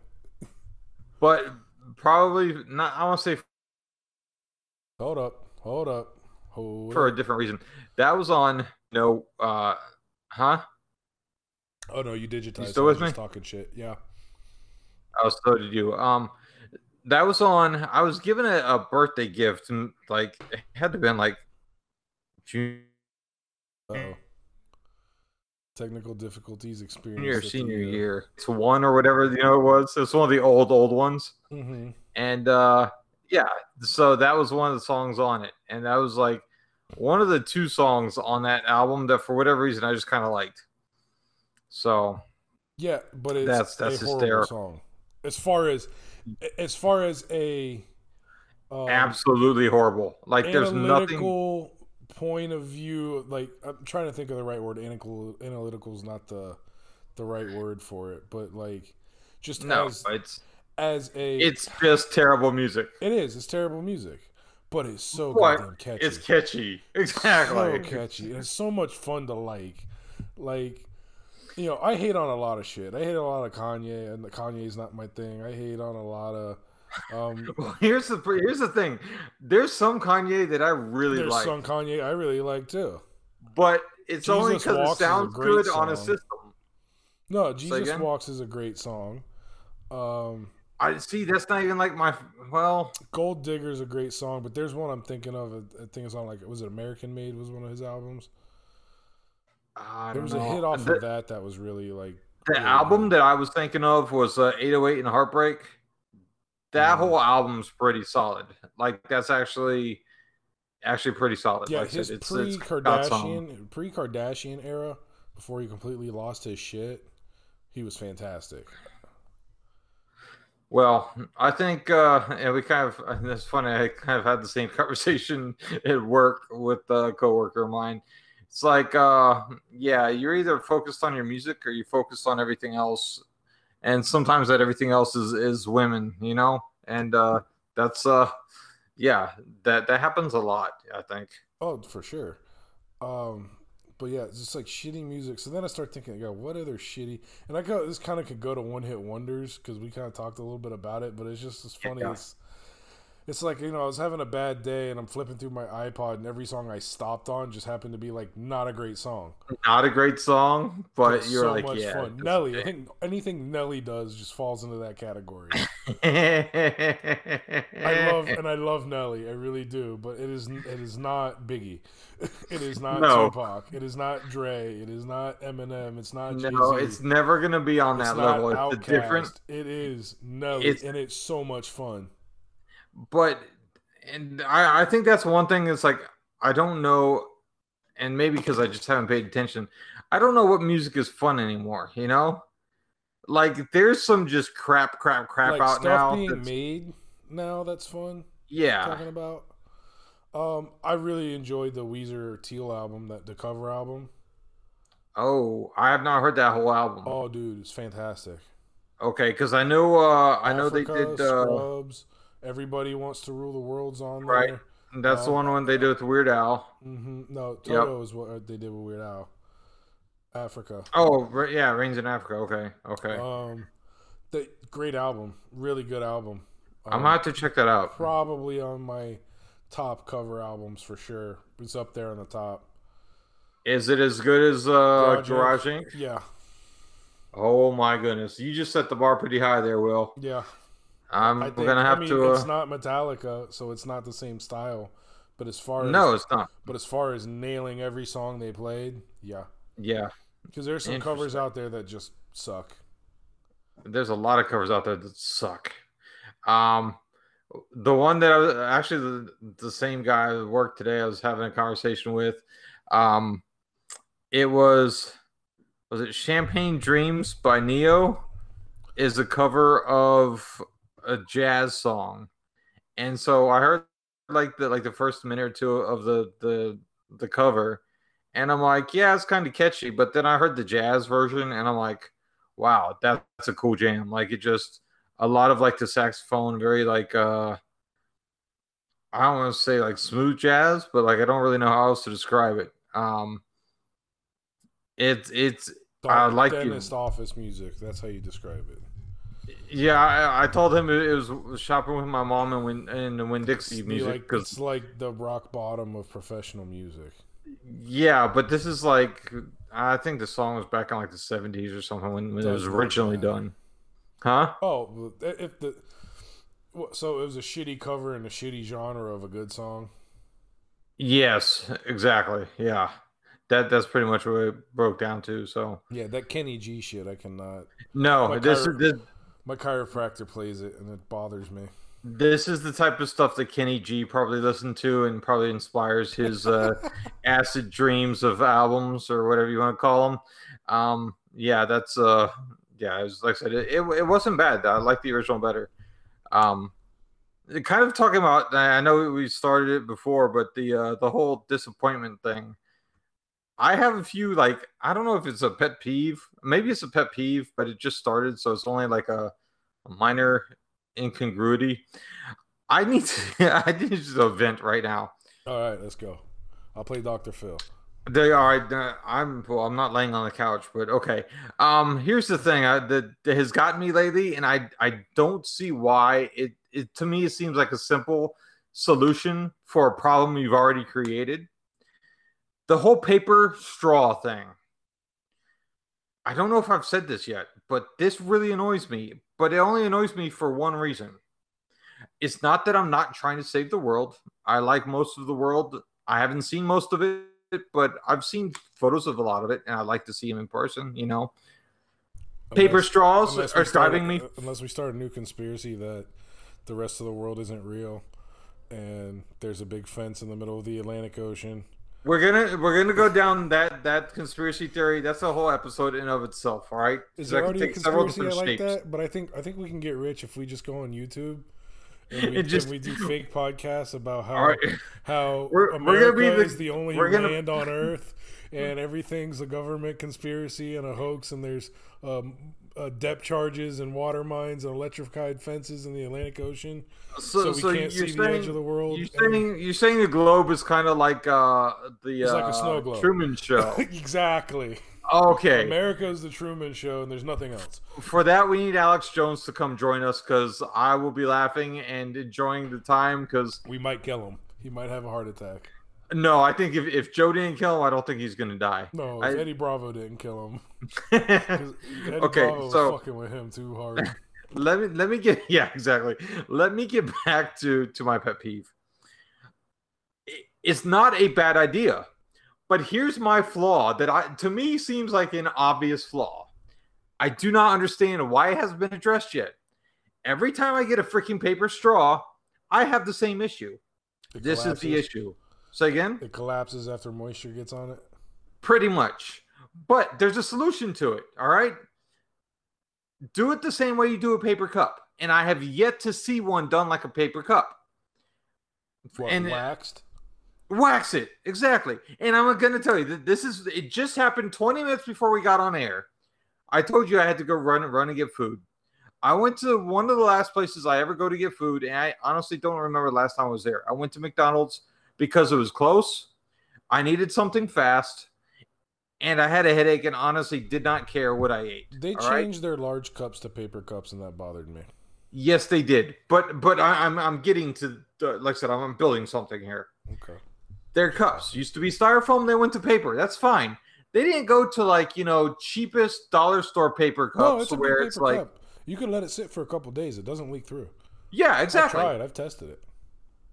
but probably not. I want to say Hold up. Hold up. Hold for up. a different reason. That was on. No. Uh, huh? Oh no, you digitized. still I was with me? talking shit. Yeah. Oh, so did you. Um, that was on. I was given a, a birthday gift, and like it had to been like June. Oh. Technical difficulties experienced. junior or the, senior uh, year. It's one or whatever you know it was. It's one of the old old ones. mhm. And uh yeah, so that was one of the songs on it. And that was like one of the two songs on that album that for whatever reason I just kind of liked. So Yeah, but it's That's- that's a hysterical. song. As far as as far as a um, absolutely horrible. Like there's nothing point of view, like I'm trying to think of the right word. Analytical, analytical is not the the right word for it, but like just no, as it's as a it's just terrible music. it is. It's terrible music, but it's so What? goddamn catchy. It's catchy. Exactly. so catchy. And it's so much fun to like. Like, you know, I hate on a lot of shit. I hate a lot of Kanye, and the Kanye's not my thing. I hate on a lot of. Um, Well, here's the here's the thing. There's some Kanye that I really there's like, some Kanye I really like too. but it's only because it Walks is a sounds good on a system. No, Jesus again? Walks is a great song. Um, I see. That's not even like my. Well, Gold Digger is a great song, but there's one I'm thinking of. I think it's on like was it American Made was one of his albums. I There was know. a hit off the, of that that was really like The really album good. that I was thinking of was uh, 808 and Heartbreak. That Mhm. whole album's pretty solid. Like that's actually actually pretty solid. Yeah, like his it's- pre it's got some- Kardashian pre Kardashian era, before he completely lost his shit, he was fantastic. Well, I think, uh, and we kind of, and it's funny, I kind of had the same conversation at work with a coworker of mine. It's like, uh, yeah, you're either focused on your music or you're focused on everything else. And sometimes that everything else is, is women, you know? And, uh, that's, uh, yeah, that, that happens a lot, I think. Oh, for sure. Um, but yeah, it's just like shitty music. So then I start thinking, yeah, what other shitty? And I go, this kind of could go to one hit wonders because we kind of talked a little bit about it. But it's just as funny. Yeah. It's it's like you know, I was having a bad day and I'm flipping through my iPod and every song I stopped on just happened to be like not a great song. Not a great song, but it's you're so like, much yeah. fun. Nelly, I think anything Nelly does just falls into that category. I love and I love Nelly, I really do. But it is it is not Biggie, it is not No. Tupac, it is not Dre, it is not Eminem, it's not Jay No, it's never gonna be on it's that level. It's a different, It is Nelly, It's- and it's so much fun. But and I, I think that's one thing. That's like I don't know, and maybe because I just haven't paid attention, I don't know what music is fun anymore. You know, like there's some just crap, crap, crap like out stuff now. being that's- made now, that's fun. yeah, Talking about. Um, I really enjoyed the Weezer Teal album, that the cover album. oh, I have not heard that whole album. Oh, dude, it's fantastic. Okay, because I know, uh, I know they did. Uh, Scrubs. Everybody wants to rule the world's on Right. there. that's the uh, one when they do with Weird Al. Mm-hmm. No, Toto is what they did with Weird Al. Africa. Oh, right, yeah, Rains in Africa. Okay, okay. Um, the great album, really good album. I'm Um, gonna have to check that out. probably on my top cover albums for sure. It's up there on the top. Is it as good as uh, Garage Garage. Inc? Yeah, Oh my goodness, you just set the bar pretty high there, Will. yeah. I'm I think, gonna have I mean, to. it's Uh, not Metallica, so it's not the same style. But as far as no, it's not. but as far as nailing every song they played, yeah. Yeah, Because there's some covers out there that just suck. there's a lot of covers out there that suck. Um, the one that I was actually the, the same guy at work today. I was having a conversation with. Um, it was was it Champagne Dreams by Neo? Is a cover of a jazz song, and so I heard like the like the first minute or two of the the the cover, and I'm like, yeah, it's kind of catchy. But then I heard the jazz version, and I'm like, wow, that's a cool jam. Like it just a lot of like the saxophone, very like uh I don't want to say like smooth jazz, but like I don't really know how else to describe it. Um it's it's I like you. office music. That's how you describe it. Yeah, I, I told him it was shopping with my mom and when and when Dixie music like, it's like the rock bottom of professional music. yeah, but this is like I think the song was back in like the seventies or something when, when it was originally done. Huh? Oh, if the so it was a shitty cover and a shitty genre of a good song. Yes, exactly. Yeah. That that's pretty much what it broke down to. So Yeah, that Kenny G shit, I cannot. no, My this is this, My chiropractor plays it, and it bothers me. this is the type of stuff that Kenny G probably listened to and probably inspires his uh, acid dreams of albums or whatever you want to call them. Um, yeah, that's uh, yeah, it was, like I said, it, it, it wasn't bad. I like the original better. Um, kind of talking about, I know we started it before, but the uh, the whole disappointment thing. I have a few like I don't know if it's a pet peeve. Maybe it's a pet peeve, but it just started, so it's only like a, a minor incongruity. I need to I need to vent right now. All right, let's go. I'll play Dr. Phil. They are. uh, I'm. Well, I'm not laying on the couch, but okay. Um, here's the thing I, that, that has gotten me lately, and I I don't see why. It it to me it seems like a simple solution for a problem you've already created. The whole paper straw thing. I don't know if I've said this yet, but this really annoys me. But it only annoys me for one reason. It's not that I'm not trying to save the world. I like most of the world. I haven't seen most of it, but I've seen photos of a lot of it, and I'd like to see them in person. You know, paper straws are start- driving me. Unless we start a new conspiracy that the rest of the world isn't real, and there's a big fence in the middle of the Atlantic Ocean. We're gonna we're gonna go down that that conspiracy theory. That's a whole episode in of itself. All right, Is That there already a several conspiracy I like shapes. that? But I think I think we can get rich if we just go on YouTube and we, just- and we do fake podcasts about how right. how We're- we're America gonna be the- is the only we're gonna- land on Earth, and everything's a government conspiracy and a hoax, and there's um, uh, depth charges and water mines and electrified fences in the Atlantic Ocean, so, we can't see the edge of the world. You're and- saying you're saying the globe is kind of like uh the It's uh, like a snow globe. Truman Show. exactly. okay, America is the Truman Show, and there's nothing else. for that we need Alex Jones to come join us because I will be laughing and enjoying the time. Because We might kill him. He might have a heart attack. No, I think if, if Joe didn't kill him, I don't think he's gonna die. No, I- Eddie Bravo didn't kill him. Okay, Bravo so- fucking with him too hard. let me let me get yeah exactly. Let me get back to to my pet peeve. It's not a bad idea but here's my flaw that i to me seems like an obvious flaw. I do not understand why it hasn't been addressed yet. Every time i get a freaking paper straw i have the same issue. This is the issue say again? It collapses after moisture gets on it. pretty much. But there's a solution to it all right? Do it the same way you do a paper cup. And i have yet to see one done like a paper cup. What, And- waxed? wax it exactly. And i'm gonna tell you that this is it just happened 20 minutes before we got on air. I told you i had to go run and run and get food. I went to one of the last places i ever go to get food and i honestly don't remember the last time i was there. I went to mcdonald's because it was close i needed something fast and i had a headache and honestly did not care what i ate They all right? changed their large cups to paper cups, and that bothered me. yes they did but but I, i'm i'm getting to the, like i said I'm, building something here Okay. Their cups used to be styrofoam. They went to paper. That's fine. They didn't go to like you know cheapest dollar store paper cups No, it's where paper it's like cup. You can let it sit for a couple days. It doesn't leak through. yeah I've exactly tried. I've tested it.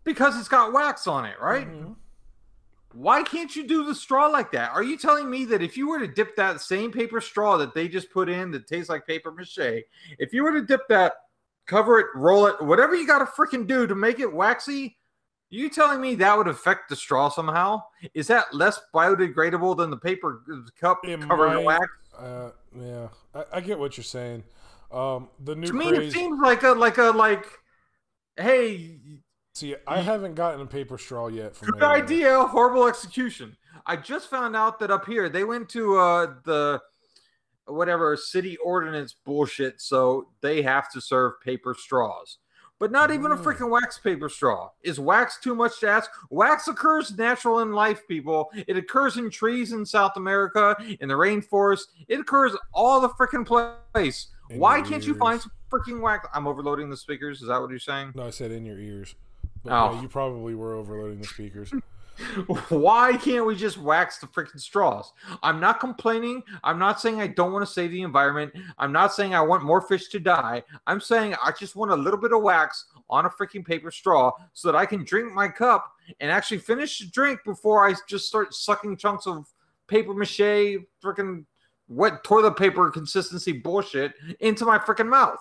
Because it's got wax on it, right? Mhm. Why can't you do the straw like that? Are you telling me that if you were to dip that same paper straw that they just put in that tastes like paper mache, if you were to dip that, cover it, roll it, whatever you got to freaking do to make it waxy, you telling me that would affect the straw somehow? Is that less biodegradable than the paper cup It covered in might- wax? Uh, yeah, I, I get what you're saying. Um, the new To me, it seems like a like a like, hey, See, I haven't gotten a paper straw yet. From good anyone. idea, horrible execution. I just found out that up here they went to uh the whatever city ordinance bullshit, so they have to serve paper straws. But not even a Mm. freaking wax paper straw. Is wax too much to ask? Wax occurs natural in life, people. It occurs in trees in South America, in the rainforest. It occurs all the freaking place. In Why can't you find some freaking wax? I'm overloading the speakers. Is that what you're saying? No, I said in your ears. But Oh. yeah, you probably were overloading the speakers. Why can't we just wax the freaking straws? I'm not complaining. I'm not saying I don't want to save the environment. I'm not saying I want more fish to die. I'm saying I just want a little bit of wax on a freaking paper straw so that I can drink my cup and actually finish the drink before I just start sucking chunks of paper mache, freaking wet toilet paper consistency bullshit into my freaking mouth.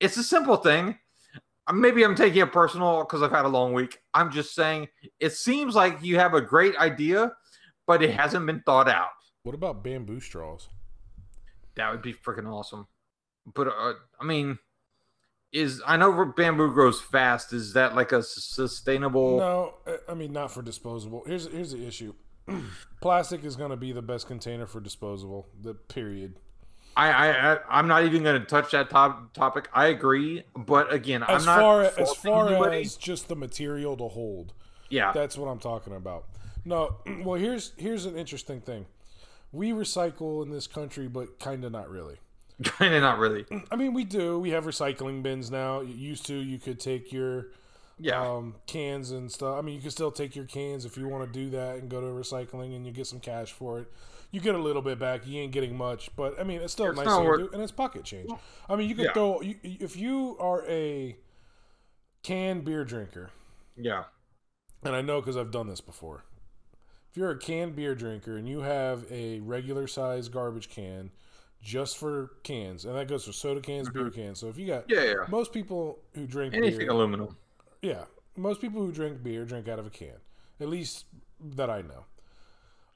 It's a simple thing. Maybe I'm taking it personal because I've had a long week. I'm just saying it seems like you have a great idea, but it hasn't been thought out. What about bamboo straws? That would be freaking awesome. But uh, I mean, is I know bamboo grows fast. Is that like a sustainable? No, I- I mean not for disposable. Here's here's the issue. Plastic is going to be the best container for disposable. The period. I, I, I'm not even going to touch that top, topic. I agree, but again, As I'm not far as faulting far anybody. as just the material to hold. yeah, That's what I'm talking about. No, well here's here's an interesting thing. We recycle in this country, but kind of not really. kind of not really. I mean, we do. We have recycling bins now. You used to, you could take your Yeah, um, cans and stuff. I mean, you can still take your cans if you want to do that and go to recycling and you get some cash for it. You get a little bit back. You ain't getting much, but I mean, it's still It's nice thing to worth- do, and it's pocket change. I mean, you can Yeah. throw you, if you are a canned beer drinker, yeah, and I know because I've done this before. If you're a canned beer drinker and you have a regular size garbage can just for cans, and that goes for soda cans, beer cans. So if you got Mm-hmm. yeah, yeah. most people who drink Anything beer, aluminum. yeah, most people who drink beer drink out of a can, at least that I know.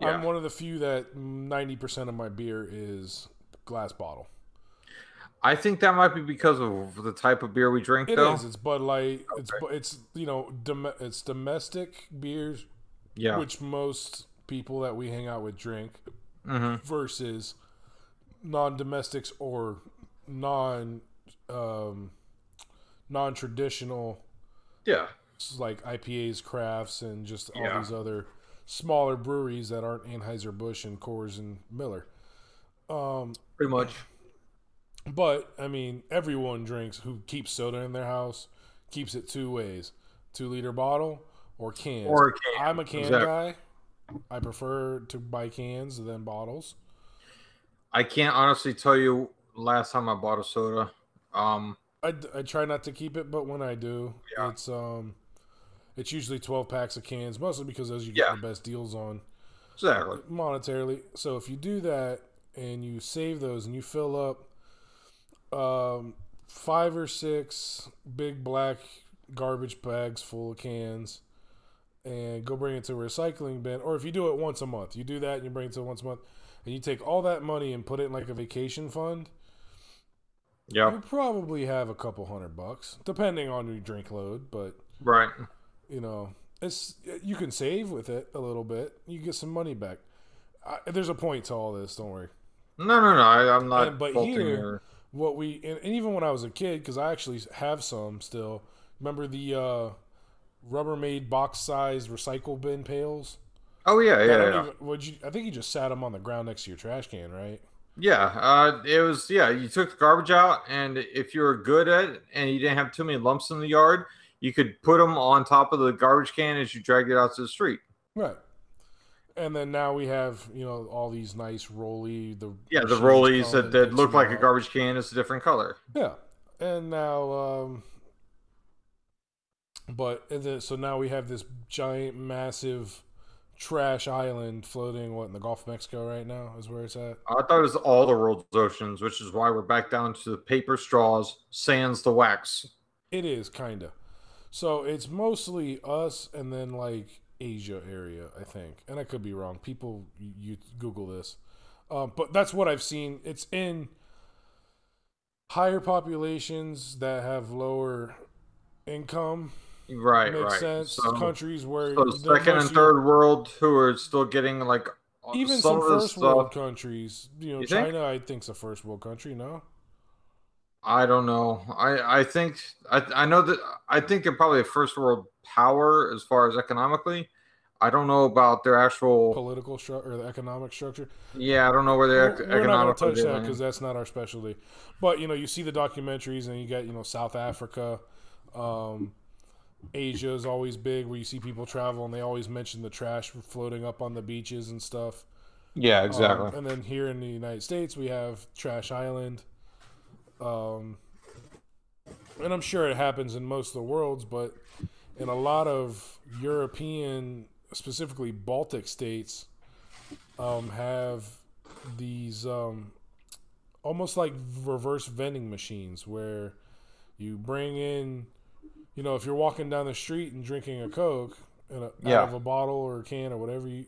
Yeah. I'm one of the few that 90% of my beer is glass bottle. I think that might be because of the type of beer we drink, It though. is. It's Bud Light. It's bu- it's you know dom- it's domestic beers, yeah, which most people that we hang out with drink, hmm versus non-domestics or non um, non-traditional yeah, like IPAs, crafts, and just all Yeah. these other smaller breweries that aren't Anheuser Busch and Coors and Miller. Um, pretty much. but I mean, everyone drinks who keeps soda in their house keeps it two ways: two liter bottle or cans. Or a can, I'm a can exactly. guy. I prefer to buy cans than bottles. I can't honestly tell you last time I bought a soda. Um, I, I try not to keep it, but when I do, Yeah. it's um, it's usually twelve packs of cans, mostly because those you get Yeah. the best deals on. exactly. monetarily. So if you do that and you save those and you fill up um, five or six big black garbage bags full of cans and go bring it to a recycling bin, or if you do it once a month, you do that and you bring it to once a month, and you take all that money and put it in like a vacation fund, Yeah, you probably have a couple hundred bucks, depending on your drink load. But right. You know, it's you can save with it a little bit. You get some money back. I, there's a point to all this. Don't worry. No, no, no. I, I'm not. And- but here- your- What we and, and even when I was a kid, because I actually have some still. Remember the uh, Rubbermaid box size recycle bin pails? Oh yeah, I yeah, yeah. even- would you? I think you just sat them on the ground next to your trash can, right? Yeah, uh, it was. Yeah, you took the garbage out, and if you were good at it, and you didn't have too many lumps in the yard, you could put them on top of the garbage can as you dragged it out to the street. Right. And then now we have you know all these nice rolly the Yeah, the rollies that, that look like a garbage can is a different color. Yeah, and now, um, but so now we have this giant, massive trash island floating. What in the Gulf of Mexico right now is where it's at. I thought it was all the world's oceans, which is why we're back down to the paper straws, sands the wax. It is kinda. So it's mostly us, and then like Asia area, I think, and I could be wrong. People, you, you Google this, um, but that's what I've seen. It's in higher populations that have lower income Right, Makes right. sense. So, Countries where so second and third world who are still getting like even some some of first world stuff. countries. You know, You think? China, I think's a first world country. No, I don't know. I I think I I know that I think they're probably a first world power as far as economically. I don't know about their actual. political structure or the economic structure. Yeah, I don't know where they're We're- ec- We're not going to touch that because that's not our specialty. But you know, you see the documentaries, and you got you know South Africa, um, Asia is always big, where you see people travel, and they always mention the trash floating up on the beaches and stuff. Yeah, Um, exactly. and then here in the United States, we have Trash Island. Um, and I'm sure it happens in most of the worlds, but in a lot of European, specifically Baltic states, um, have these um, almost like reverse vending machines where you bring in, you know, if you're walking down the street and drinking a Coke in a, Yeah. out of a bottle or a can or whatever you,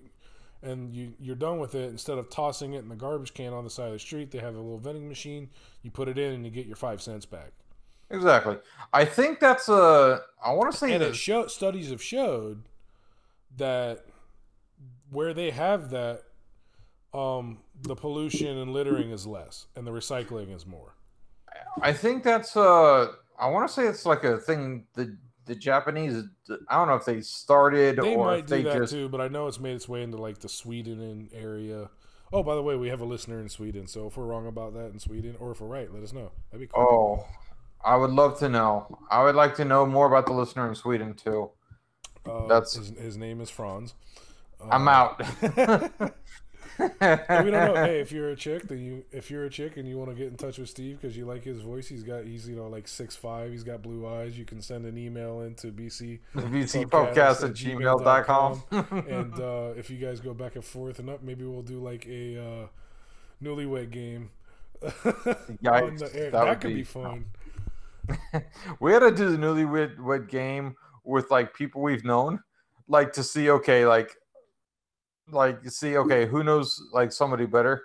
and you you're done with it. Instead of tossing it in the garbage can on the side of the street, they have a little vending machine. You put it in and you get your five cents back. Exactly. I think that's a. I want to say And that. show, studies have showed that where they have that, um, the pollution and littering is less, and the recycling is more. I think that's uh I want to say it's like a thing the the Japanese I don't know if they started They or might if do they that just too, but I know it's made its way into like the Sweden area. Oh, by the way, we have a listener in Sweden, so if we're wrong about that in Sweden, or if we're right, let us know. That'd be cool. Oh, I would love to know. I would like to know more about the listener in Sweden too. Uh, that's- his, his name is Franz. I'm Uh, out. We don't know. Hey, if you're a chick, then you if you're a chick and you want to get in touch with Steve because you like his voice, he's got he's you know like six five. He's got blue eyes. You can send an email into BC VCpodcast at gmail.com. and uh, if you guys go back and forth and up, maybe we'll do like a uh, newlywed game. Yikes, that That, could be, be- fun. we had to do the newlywed game with like people we've known, like to see okay, like like you see okay, who knows like somebody better.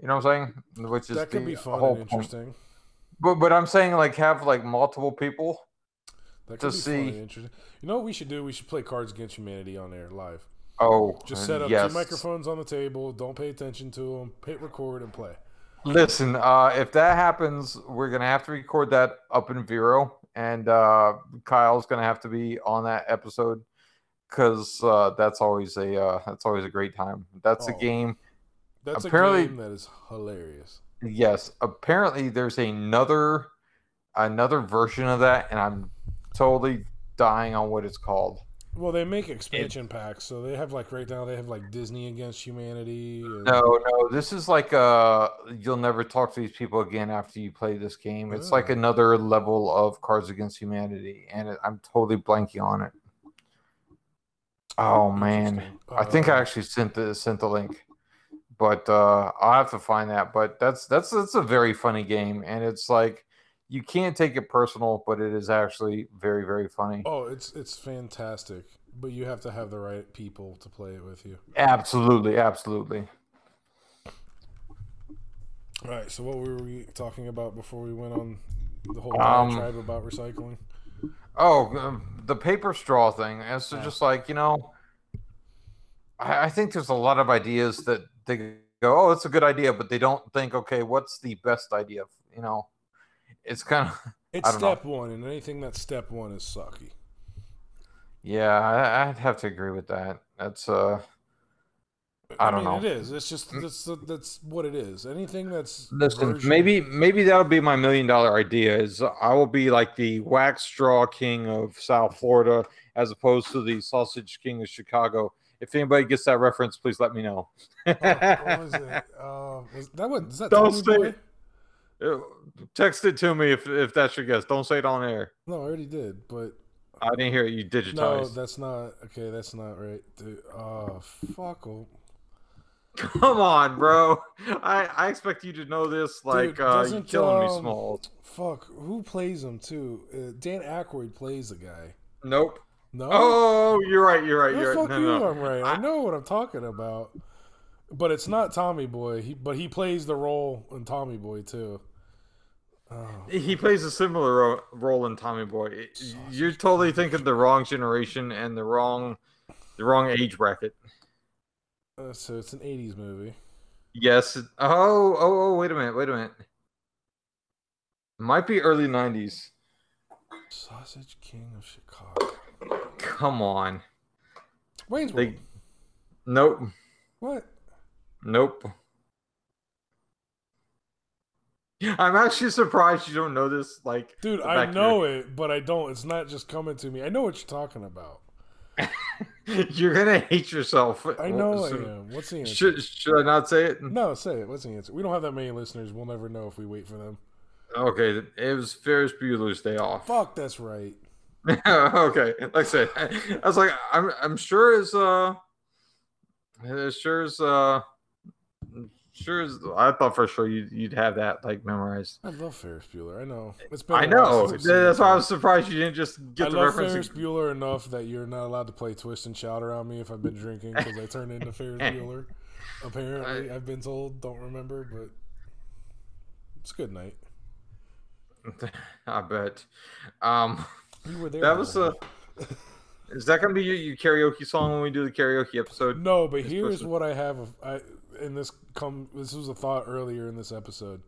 You know what I'm saying? Which is That could be fun whole and point. interesting. But but I'm saying like have like multiple people. That to could be fun and see- interesting. You know what we should do? We should play Cards Against Humanity on air live. Oh, Just set up yes. two microphones on the table. Don't pay attention to them. Hit record and play. Listen, uh, if that happens, we're gonna have to record that up in Vero, and uh, Kyle's gonna have to be on that episode because uh, that's always a uh, that's always a great time. That's a Oh. game. That's Apparently- a game that is hilarious. Yes, apparently there's another another version of that, and I'm totally dying on what it's called. Well, they make expansion packs, so they have like right now they have like Disney against humanity. And, No, no, this is like uh you'll never talk to these people again after you play this game. It's like Ah. another level of Cards Against Humanity, and it, I'm totally blanking on it. Oh man, Interesting. I think I Uh, actually sent the sent the link, but uh I'll have to find that. But that's that's that's a very funny game, and it's like you can't take it personal, but it is actually very very funny. Oh, it's it's fantastic, but you have to have the right people to play it with you. Absolutely, absolutely. All right. So what were we talking about before we went on the whole Um, diatribe about recycling? Oh, um, the paper straw thing. It's Yeah. just like you know, I, I think there's a lot of ideas that they go, "Oh, it's a good idea," but they don't think, "Okay, what's the best idea?" You know, it's kind of It's don't know. step one, and anything that's step one is sucky. yeah. I, I'd have to agree with that. That's uh, I don't mean, know. It is. It's just that's that's what it is. Anything that's listen. version- Maybe maybe that'll be my million dollar idea. Is I will be like the wax straw king of South Florida, as opposed to the sausage king of Chicago. If anybody gets that reference, please let me know. Oh, what was it? Uh, was that one? Is that Don't say it. Uh, Text it to me if if that's your guess. Don't say it on air. No, I already did, but I didn't hear it. You digitized. no, that's not okay. That's not right. Dude, oh fuck! Come on, bro. I I expect you to know this. Like Dude, uh, you doesn't, killing me, um, Smalls. Fuck! Who plays him too? Uh, Dan Aykroyd plays the guy. Nope. No. Oh, you're right. You're right. You're right. fuck No, you? no. I'm right. I I- know what I'm talking about. But it's not Tommy Boy. He but he plays the role in Tommy Boy too. Oh, He plays a similar ro- role in Tommy Boy. You're totally thinking the wrong generation and the wrong, the wrong age bracket. Uh, so it's an '80s movie. Yes. it- Oh, oh, oh! Wait a minute. Wait a minute. Might be early '90s. Sausage King of Chicago. Come on. Wayne's They- World. Nope. What? Nope. I'm actually surprised you don't know this. Like, Dude, I know it, but I don't. It's not just coming to me. I know what you're talking about. you're- gonna hate yourself. I know I am. What's the answer? Should should I not say it? No, say it. What's the answer? We don't have that many listeners. We'll never know if we wait for them. Okay, it was Ferris Bueller's Day Off. Fuck, that's right. okay, like I said, I was like, I'm I'm sure as uh, as sure as uh, sure as I thought for sure you'd you'd have that like memorized. I love Ferris Bueller. I know. It's been. I a know. since I've seen That's why I was surprised you didn't just get I the love reference. Ferris Bueller enough that you're not allowed to play twist and shout around me if I've been drinking because I turn into Ferris Bueller. Apparently, I've been told. Don't remember, but it's a good night. I bet. Um, You were there. that was uh, is that gonna be your, your karaoke song when we do the karaoke episode? No, but here's to- what I have. Of, I in this come. This was a thought earlier in this episode.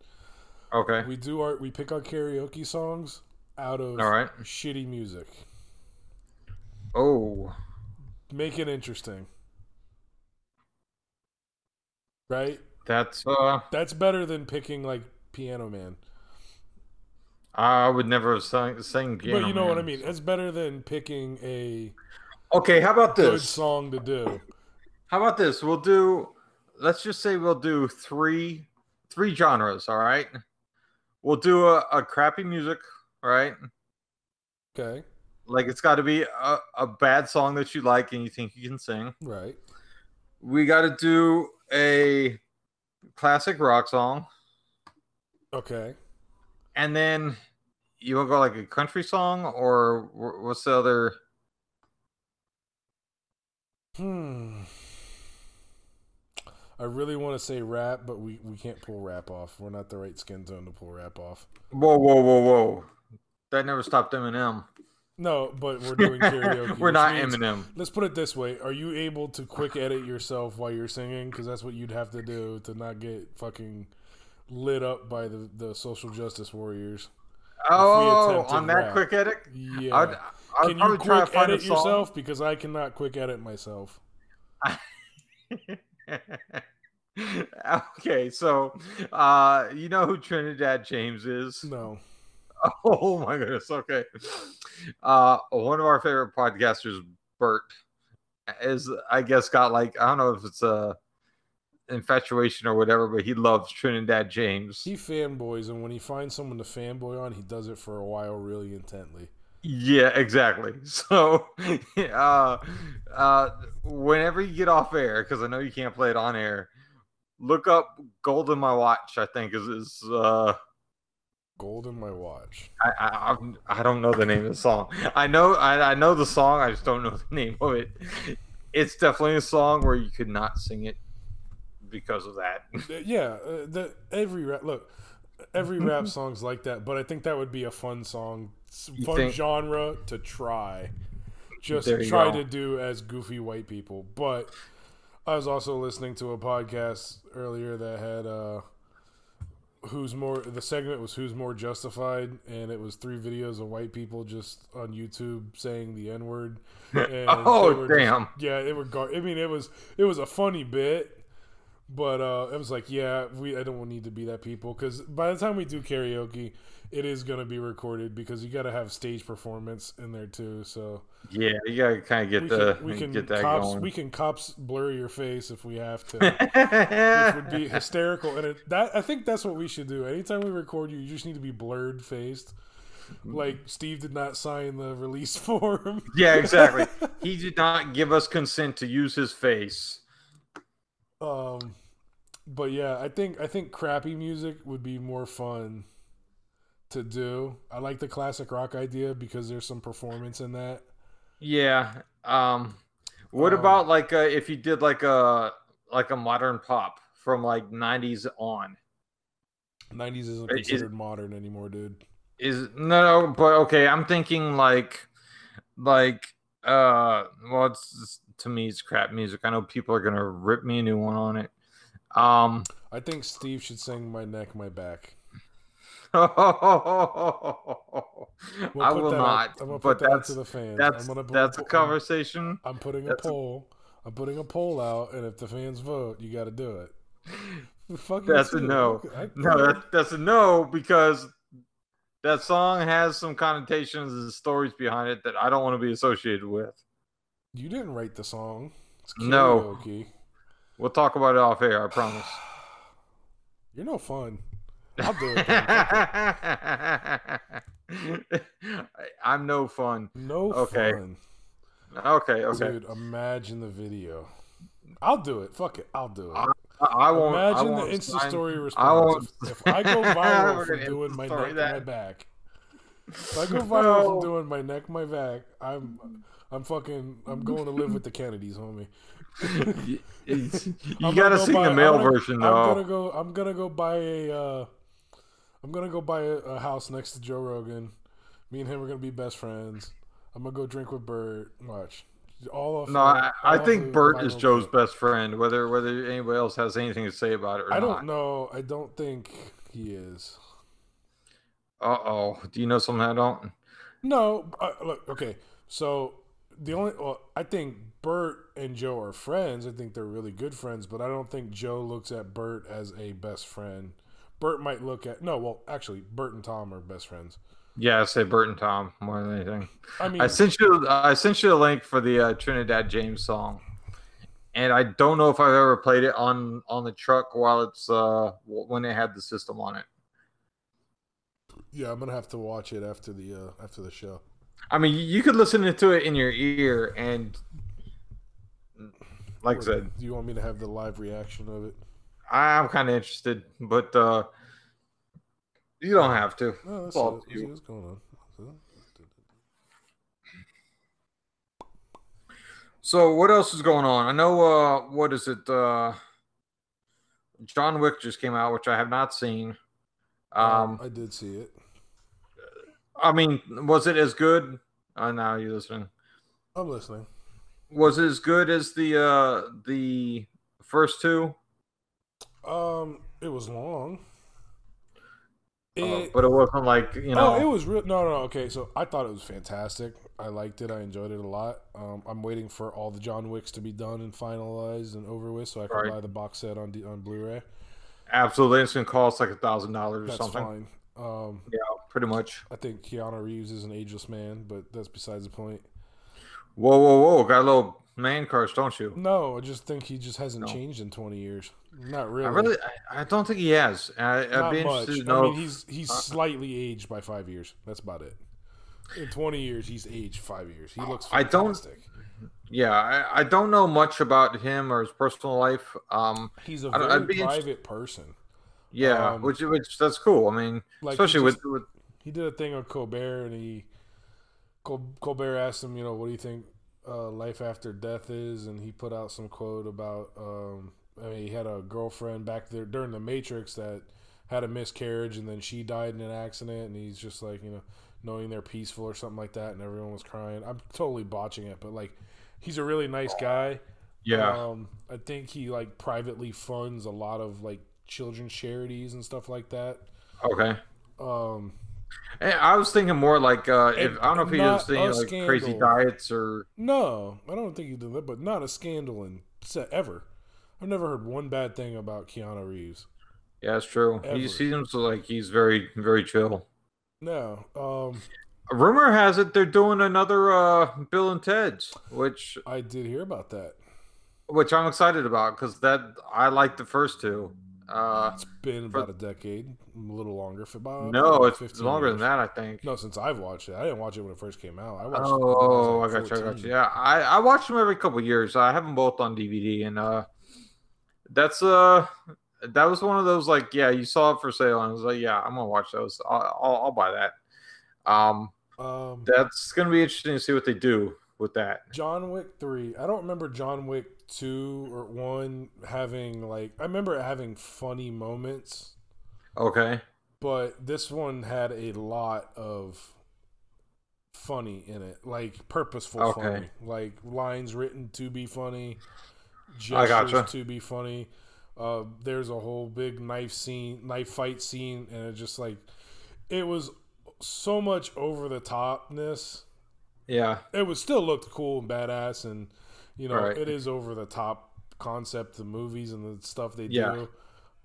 Okay. We do our we pick our karaoke songs out of All right. shitty music. Oh, Make it interesting. Right? that's uh, That's better than picking like Piano Man. I would never have sang, sang piano. but you know what I mean. That's better than picking a Okay, how about good this? song to do. How about this? We'll do. Let's just say we'll do three, three genres. All right. We'll do a, a crappy music. All right. Okay. Like it's got to be a, a bad song that you like and you think you can sing. Right. We got to do a classic rock song, Okay. and then you want to go like a country song, or what's the other? Hmm. I really want to say rap, but we, we can't pull rap off. We're not the right skin tone to pull rap off. Whoa, whoa, whoa, whoa! That never stopped Eminem. No, but we're doing karaoke. We're not means- Eminem. Let's put it this way: Are you able to quick edit yourself while you're singing? Because that's what you'd have to do to not get fucking lit up by the, the social justice warriors. Oh, on that rap. quick edit, Yeah. I'd, I'd Can you probably try to quick find edit yourself? Because I cannot quick edit myself. okay, so uh, you know who Trinidad James is? No. Oh my goodness. Okay. Uh, one of our favorite podcasters, Bert, is I guess got like I don't know if it's a infatuation or whatever, but he loves Trinidad James. He fanboys, and when he finds someone to fanboy on, he does it for a while really intently. Yeah, exactly. So, uh, uh, whenever you get off air, because I know you can't play it on air, look up "Gold in My Watch." I think is is uh, Gold in my watch. I, I I don't know the name of the song. I know I, I know the song. I just don't know the name of it. It's definitely a song where you could not sing it because of that. Yeah, uh, the every rap look, every rap song's like that. But I think that would be a fun song, fun think- genre to try. Just try go. to do as goofy white people. But I was also listening to a podcast earlier that had uh, who's more. The segment was who's more justified, and it was three videos of white people just on YouTube saying the n word. Oh, damn. Yeah, it were. Gar- I mean, it was it was a funny bit, but uh, it was like, yeah, we I don't need to be that people because by the time we do karaoke, it is gonna be recorded because you got to have stage performance in there too. So Yeah, you gotta kind of get we the can we can get that cops going. we can cops blur your face if we have to. Which would be hysterical, and it, that I think that's what we should do. Anytime we record you, you just need to be blurred faced. Like Steve did not sign the release form. yeah, exactly. He did not give us consent to use his face. Um, but yeah, I think I think crappy music would be more fun to do. I like the classic rock idea because there's some performance in that. Yeah. Um, what Um, about like uh, if you did like a like a modern pop from like '90s on? Nineties isn't Is- considered modern anymore, dude. Is no, but okay. I'm thinking like, like, uh, well, it's it's- to me it's crap music. I know people are gonna rip me a new one on it. Um, I think Steve should sing "My Neck, My Back." I We'll put will not. Out, I'm gonna but put that that's to the fans. that's I'm gonna put- that's a conversation. I'm putting a that's a- poll. I'm putting a poll out, and if the fans vote, you got to do it. Fuck That's a no. I- No, that, that's a no because that song has some connotations and stories behind it that I don't want to be associated with. you didn't write the song. It's No. We'll talk about it off air. I promise. You're no fun. I'll do it. then. Fuck it. I- I'm no fun. No Okay. fun. Okay, okay. Dude, imagine the video. I'll do it. Fuck it. I'll do it. I, I won't. I imagine won't the Insta sign- story I response. won't- If, if I go viral for doing my neck and my back, if I go viral from doing my neck, my back, I'm, I'm fucking, I'm going to live with the Kennedys, homie. you you gotta go sing buy- the male gonna- version though. I'm gonna go. I'm gonna go buy a. Uh, I'm gonna go buy a, a house next to Joe Rogan. Me and him are gonna be best friends. I'm gonna go drink with Bert. Watch. All of No, I, I all think Bert is Joe's clip. best friend. Whether whether anybody else has anything to say about it or I not. don't know. I don't think he is. Uh oh. Do you know something I don't? No, uh, look, okay. So the only, well, I think Bert and Joe are friends. I think they're really good friends, but I don't think Joe looks at Bert as a best friend. Bert might look at no, well, actually, Bert and Tom are best friends. Yeah, I say Bert and Tom more than anything. I mean, I sent you I sent you a link for the uh, Trinidad James song, and I don't know if I've ever played it on on the truck while it's uh when it had the system on it. yeah, I'm gonna have to watch it after the uh, after the show. I mean, you could listen to it in your ear, and like I said, do you want me to have the live reaction of it? I'm kind of interested, but uh you don't have to. No, let's see, all let's up to see you. what's going on. So what else is going on? I know uh what is it? Uh John Wick just came out, which I have not seen. Um I did see it. I mean, was it as good? Uh now you listening. I'm listening. Was it as good as the uh the first two? Um, it was long. Uh, It, but it wasn't like, you know Oh, it was real. No, no, no. Okay, so I thought it was fantastic. I liked it. I enjoyed it a lot. Um, I'm waiting for all the John Wicks to be done and finalized and over with, so I can Right. buy the box set on D- on Blu-ray. absolutely it's gonna cost like a thousand dollars or That's something. fine. Um, Yeah, pretty much. I think Keanu Reeves is an ageless man, but that's besides the point. Whoa, whoa, whoa! Got a little man crush, don't you? No, I just think he just hasn't No. changed in 20 years. Not really. I really, I, I don't think he has. I, I'd Not be much. interested to I know. mean, he's he's slightly aged by five years. That's about it. In 20 years, he's aged five years. He looks I don't- fantastic. yeah, I, I don't know much about him or his personal life. Um, He's a very I'd private person. yeah, Um, which which that's cool. I mean, Like, especially he with, with he did a thing on Colbert, and he Col- Colbert asked him, you know, what do you think uh, life after death is, and he put out some quote about, um, I mean, he had a girlfriend back there during the Matrix that had a miscarriage, and then she died in an accident, and he's just like, you know, knowing they're peaceful or something like that, and everyone was crying. I'm totally botching it, but like, he's a really nice guy. yeah, Um, I think he like privately funds a lot of like children's charities and stuff like that. okay. Um, I was thinking more like uh, if I don't know if he was thinking like crazy diets or No, I don't think he did that, but not a scandal in ever. I've never heard one bad thing about Keanu Reeves. yeah, it's true. Ever. He seems like he's very very chill. No, um, Rumor has it they're doing another uh, Bill and Ted's, which I did hear about that. which I'm excited about because that I like the first two. Uh, It's been For- about a decade, a little longer. For about no, it's longer years. than that. I think. No, since I've watched it, I didn't watch it when it first came out. I watched. Oh, I got like, you. I got you. Yeah, I I watch them every couple years. I have them both on DVD, and uh, that's uh, that was one of those like, yeah, you saw it for sale, and I was like, yeah, I'm gonna watch those. I'll I'll, I'll buy that. Um, Um, that's gonna be interesting to see what they do with that. John Wick three. I don't remember John Wick two or one having like. I remember it having funny moments. Okay. but this one had a lot of funny in it, like purposeful Okay. funny, like lines written to be funny, I gestures gotcha. to be funny. Uh, there's a whole big knife scene, knife fight scene, and it just like it was so much over the topness. Yeah. It would still look cool and badass, and you know Right. it is over the top concept of movies and the stuff they Yeah.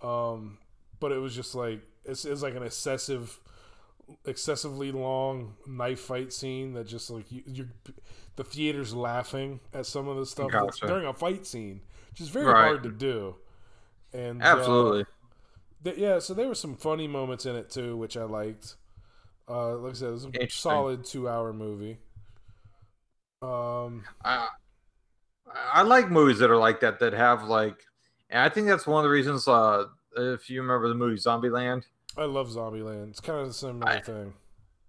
do. Um, but it was just like it's, it's like an excessive, excessively long knife fight scene that just like you, you the theater's laughing at some of the stuff Gotcha. during a fight scene, which is very Right. hard to do. And uh, Absolutely. th- yeah, so there were some funny moments in it too, which I liked. Uh, like I said, it was a solid two-hour movie. Um, I, I like movies that are like that that have like and I think that's one of the reasons uh if you remember the movie Zombieland. I love Zombieland. It's kind of the similar I- thing.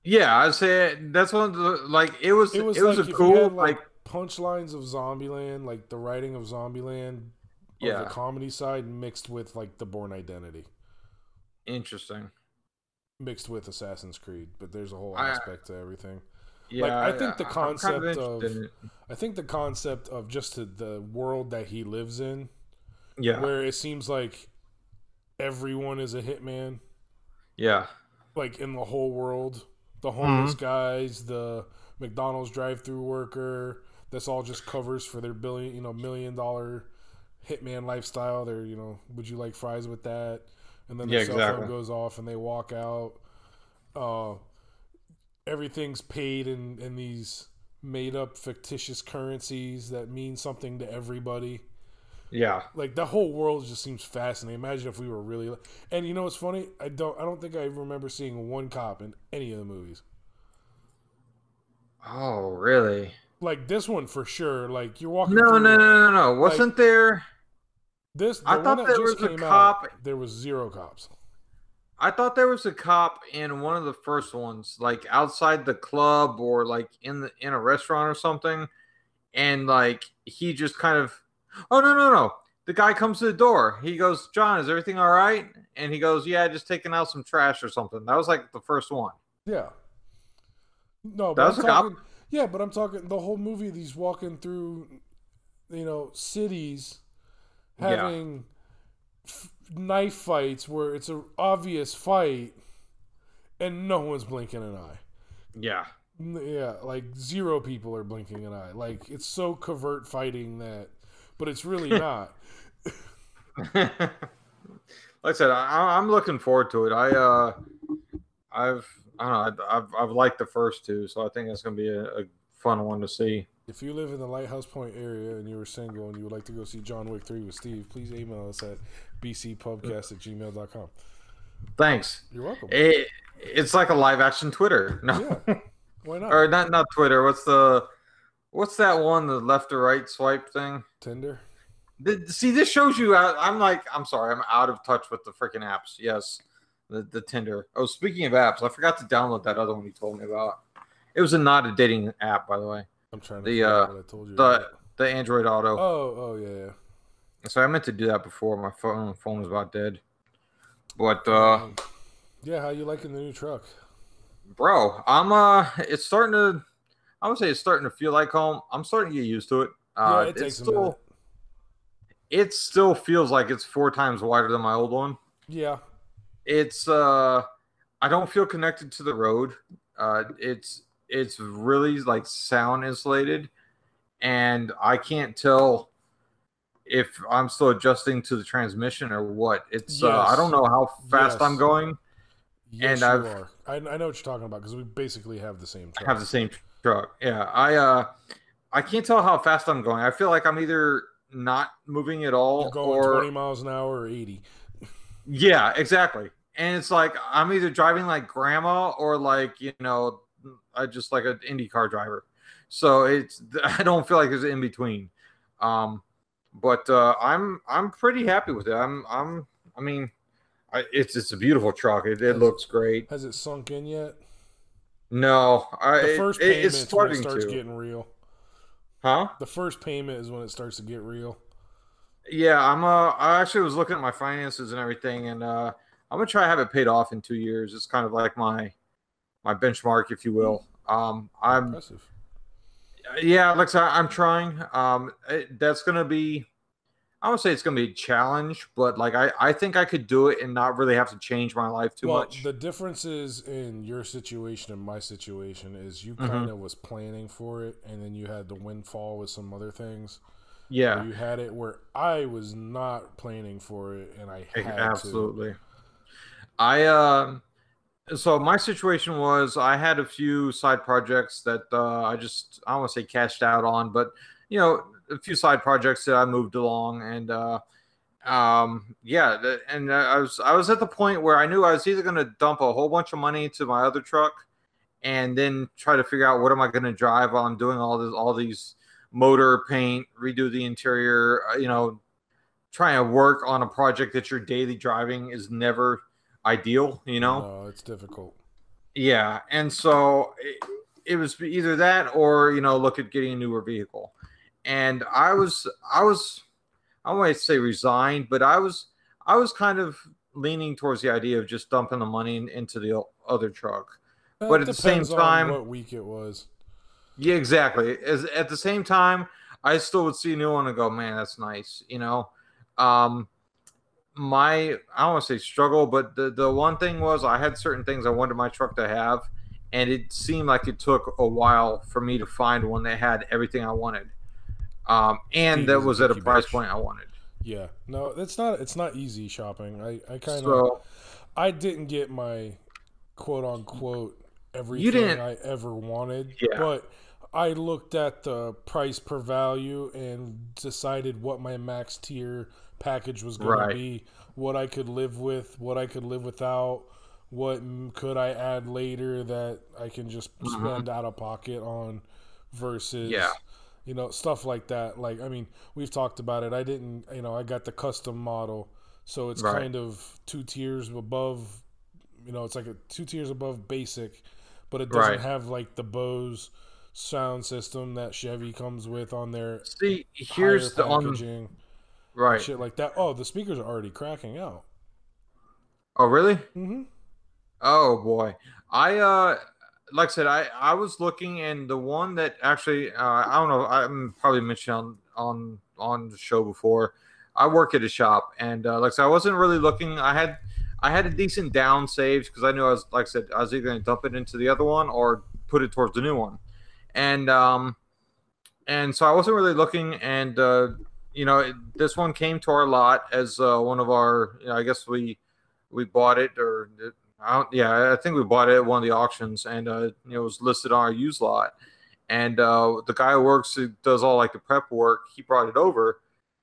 Yeah, I'd say that's one of the like it was It was, it was like a cool had, like, like, punchlines of Zombieland, like the writing of Zombieland, of Yeah. the comedy side mixed with like the Bourne Identity, interesting. mixed with Assassin's Creed. But there's a whole I- aspect to everything. Yeah, I think the I'm kind concept of- I think the concept of just the, world that he lives in, yeah where it seems like everyone is a hitman, yeah like in the whole world. The Mm-hmm. homeless guys, the McDonald's drive-through worker. That's all just covers for their billion, you know, million dollar hitman lifestyle. They're, you know, would you like fries with that? And then the Yeah, cell exactly. phone goes off and they walk out. Uh, everything's paid in in these made up fictitious currencies that mean something to everybody yeah like the whole world just seems fascinating. Imagine if we were really, and you know what's funny? I don't, I don't think I remember seeing one cop in any of the movies. oh really Like this one for sure. Like you're walking. no through no no no no wasn't there This the I thought there was a cop- Out, there was zero cops. I thought there was a cop in one of the first ones, like outside the club or like in the in a restaurant or something, and like he just kind of, oh no no no, the guy comes to the door. He goes, John, is everything all right? And he goes, Yeah, just taking out some trash or something. That was like the first one. Yeah. No, That but was I'm a cop? Yeah, but I'm talking the whole movie. He's walking through, you know, cities, having knife fights where it's an obvious fight, and no one's blinking an eye. Yeah, Yeah, like zero people are blinking an eye. Like it's so covert fighting that, but it's really not. like I said, I, I'm looking forward to it. I uh, I've I don't know, I've I've liked the first two, so I think it's gonna be a, a fun one to see. If you live in the Lighthouse Point area and you were single and you would like to go see John Wick 3 with Steve, please email us at bcpubcast at gmail.com. Thanks. You're welcome. It, it's like a live action Twitter. No, Yeah. Why not? or not not Twitter. What's the what's that one? The left or right swipe thing. Tinder? The, see, this shows you. I'm like, I'm sorry, I'm out of touch with the freaking apps. Yes, the the Tinder. Oh, speaking of apps, I forgot to download that other one you told me about. It was a not a dating app, by the way. I'm trying to The, uh, what I told you. The about. the Android Auto. Oh, oh yeah, yeah. So I meant to do that before my phone phone was about dead. But uh, yeah, how you liking the new truck? bro, I'm uh, it's starting to. I would say it's starting to feel like home. I'm starting to get used to it. Uh, yeah, it takes it's a still, minute. it still feels like it's four times wider than my old one. Yeah, It's uh, I don't feel connected to the road. Uh, it's it's really like sound insulated, and I can't tell if I'm still adjusting to the transmission or what. It's uh, I don't know how fast I'm going. yes, And I've-. I, I know what you're talking about because we basically have the same truck. have the same truck. Yeah, I uh, I can't tell how fast I'm going. I feel like I'm either not moving at all You're going or 20 miles an hour or 80. yeah, exactly. And it's like I'm either driving like grandma or like you know, I just like an Indy car driver. So it's I don't feel like there's an in between. Um, but uh, I'm I'm pretty happy with it. I'm I'm I mean, I, it's it's a beautiful truck. It, it Yes. looks great. Has it sunk in yet? No, I, The first it, it- payment is when it starts to. getting real. Huh? The first payment is when it starts to get real. Yeah, I'm uh I actually was looking at my finances and everything and uh I'm gonna try to have it paid off in two years. It's kind of like my my benchmark, if you will. Um, I'm Impressive. yeah, like I, I'm trying. Um, it, that's gonna be. I would say it's gonna be a challenge, but like I, I think I could do it and not really have to change my life too well, much. the differences in your situation and my situation is you kind of was planning for it, and then you had the windfall with some other things. yeah, You had it where I was not planning for it, and I had to. absolutely. I um, so my situation was I had a few side projects that uh, I just I don't want to say cashed out on, but you know a few side projects that I moved along and. uh um yeah and i was i was at the point where i knew i was either going to dump a whole bunch of money into my other truck and then try to figure out what am i going to drive while i'm doing all this all these motor paint redo the interior uh, you know trying to work on a project that you're daily driving is never ideal you know No, it's difficult. yeah, and so it, it was either that or you know look at getting a newer vehicle, and I was I was I to say resigned, but I was I was kind of leaning towards the idea of just dumping the money in- into the other truck. But at the same time- what week it was. Yeah, exactly. As at the same time, I still would see a new one and go, man, that's nice. You know, um, my I don't want to say struggle, but the the one thing was I had certain things I wanted my truck to have, and it seemed like it took a while for me to find one that had everything I wanted, um, and that was at a price point I wanted. Yeah, no, it's not. It's not easy shopping. I, I kind of, So I didn't get my quote unquote everything I ever wanted. Yeah. But I looked at the price per value and decided what my max tier package was going Right. to be, what I could live with, what I could live without, what could I add later that I can just Mhm. spend out of pocket on versus Yeah. you know stuff like that like i mean we've talked about it i didn't you know i got the custom model so it's Right. kind of two tiers above you know it's like a two tiers above basic but it doesn't Right. have like the bose sound system that chevy comes with on their see, here's the on packaging right. shit like that oh the speakers are already cracking out Oh, really? mm-hmm. Oh boy, I uh, like I said, I I was looking, and the one that actually, uh, I don't know, I'm probably mentioned on on on the show before. I work at a shop, and uh, like I said, I wasn't really looking. I had I had a decent down saved because I knew I was like I said, I was either going to dump it into the other one or put it towards the new one, and um, and so I wasn't really looking, and uh, you know, this one came to our lot as uh, one of our, you know, I guess we we bought it or I yeah, I think we bought it at one of the auctions and uh, you know, it was listed on our used lot. And uh, the guy who works, who does all like the prep work, he brought it over,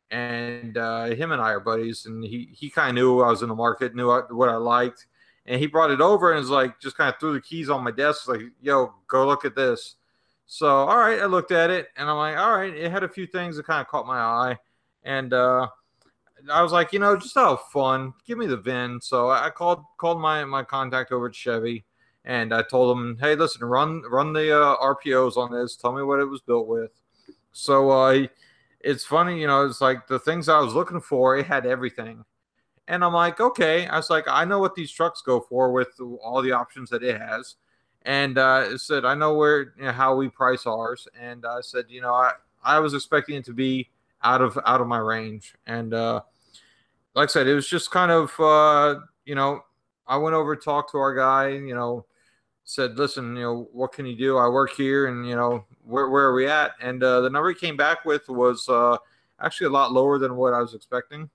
and uh, him and I are buddies. And he he kind of knew I was in the market, knew what I liked, and he brought it over and was like, just kind of threw the keys on my desk, like, "Yo, go look at this." So all right, I looked at it, and I'm like, all right, it had a few things that kind of caught my eye, and uh, I was like, you know, just of fun, give me the VIN. So I called called my my contact over at Chevy, and I told him, hey, listen, run run the uh, RPOs on this. Tell me what it was built with. So uh, it's funny, you know, it's like the things I was looking for, it had everything. And I'm like, okay. I was like, I know what these trucks go for with all the options that it has. And uh, said, I know where, you know, how we price ours. And I said, you know, I, I was expecting it to be out of out of my range. And uh, like I said, it was just kind of, uh, you know, I went over to talk to our guy, you know, said, listen, you know, what can you do? I work here and, you know, where, where are we at? And uh, the number he came back with was uh, actually a lot lower than what I was expecting.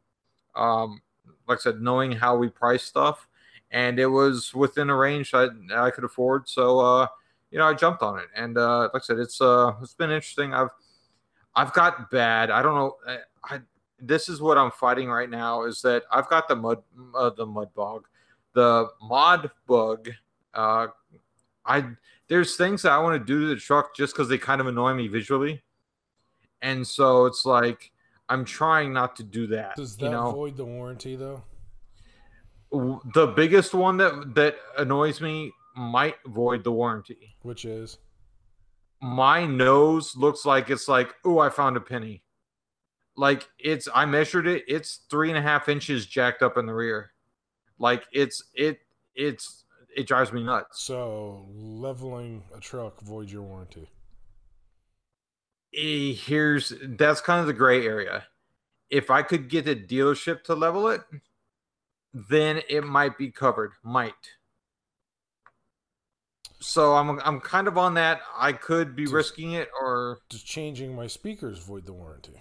Um, like I said, knowing how we price stuff, and it was within a range I, I could afford. So, uh, you know, I jumped on it. And uh, like I said, it's uh, it's been interesting. I've I've got bad. I don't know. I, I this is what I'm fighting right now. Is that I've got the mud uh, the mud bog, the mod bug. Uh, I there's things that I want to do to the truck just because they kind of annoy me visually, and so it's like I'm trying not to do that. does that you know, void the warranty though the biggest one that that annoys me might void the warranty. which is my nose looks like it's like, oh, I found a penny. Like it's, I measured it. It's three and a half inches jacked up in the rear. Like it's it it's it drives me nuts. So leveling a truck voids your warranty. Eh, Here's that's kind of the gray area. If I could get a dealership to level it, then it might be covered. Might. So I'm I'm kind of on that. I could be Just- risking it, or Does changing my speakers void the warranty?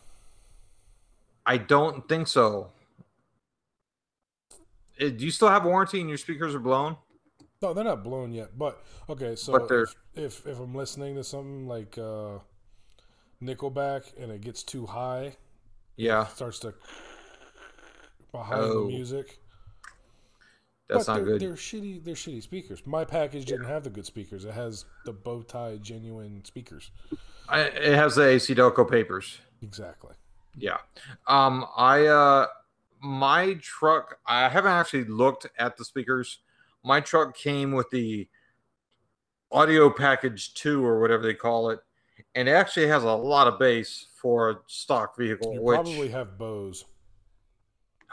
I don't think so. Eh, Do you still have a warranty and your speakers are blown? No, they're not blown yet. But okay, so But if, if if I'm listening to something like uh, Nickelback and it gets too high, Yeah, starts to behind Oh. the music. That's but not they're, good. They're shitty. They're shitty speakers. My package didn't have the good speakers. It has the bow tie genuine speakers. I, it has the AC Delco papers. Exactly. Yeah. Um I uh my truck I haven't actually looked at the speakers. My truck came with the audio package 2 or whatever they call it and it actually has a lot of bass for a stock vehicle You which probably have Bose.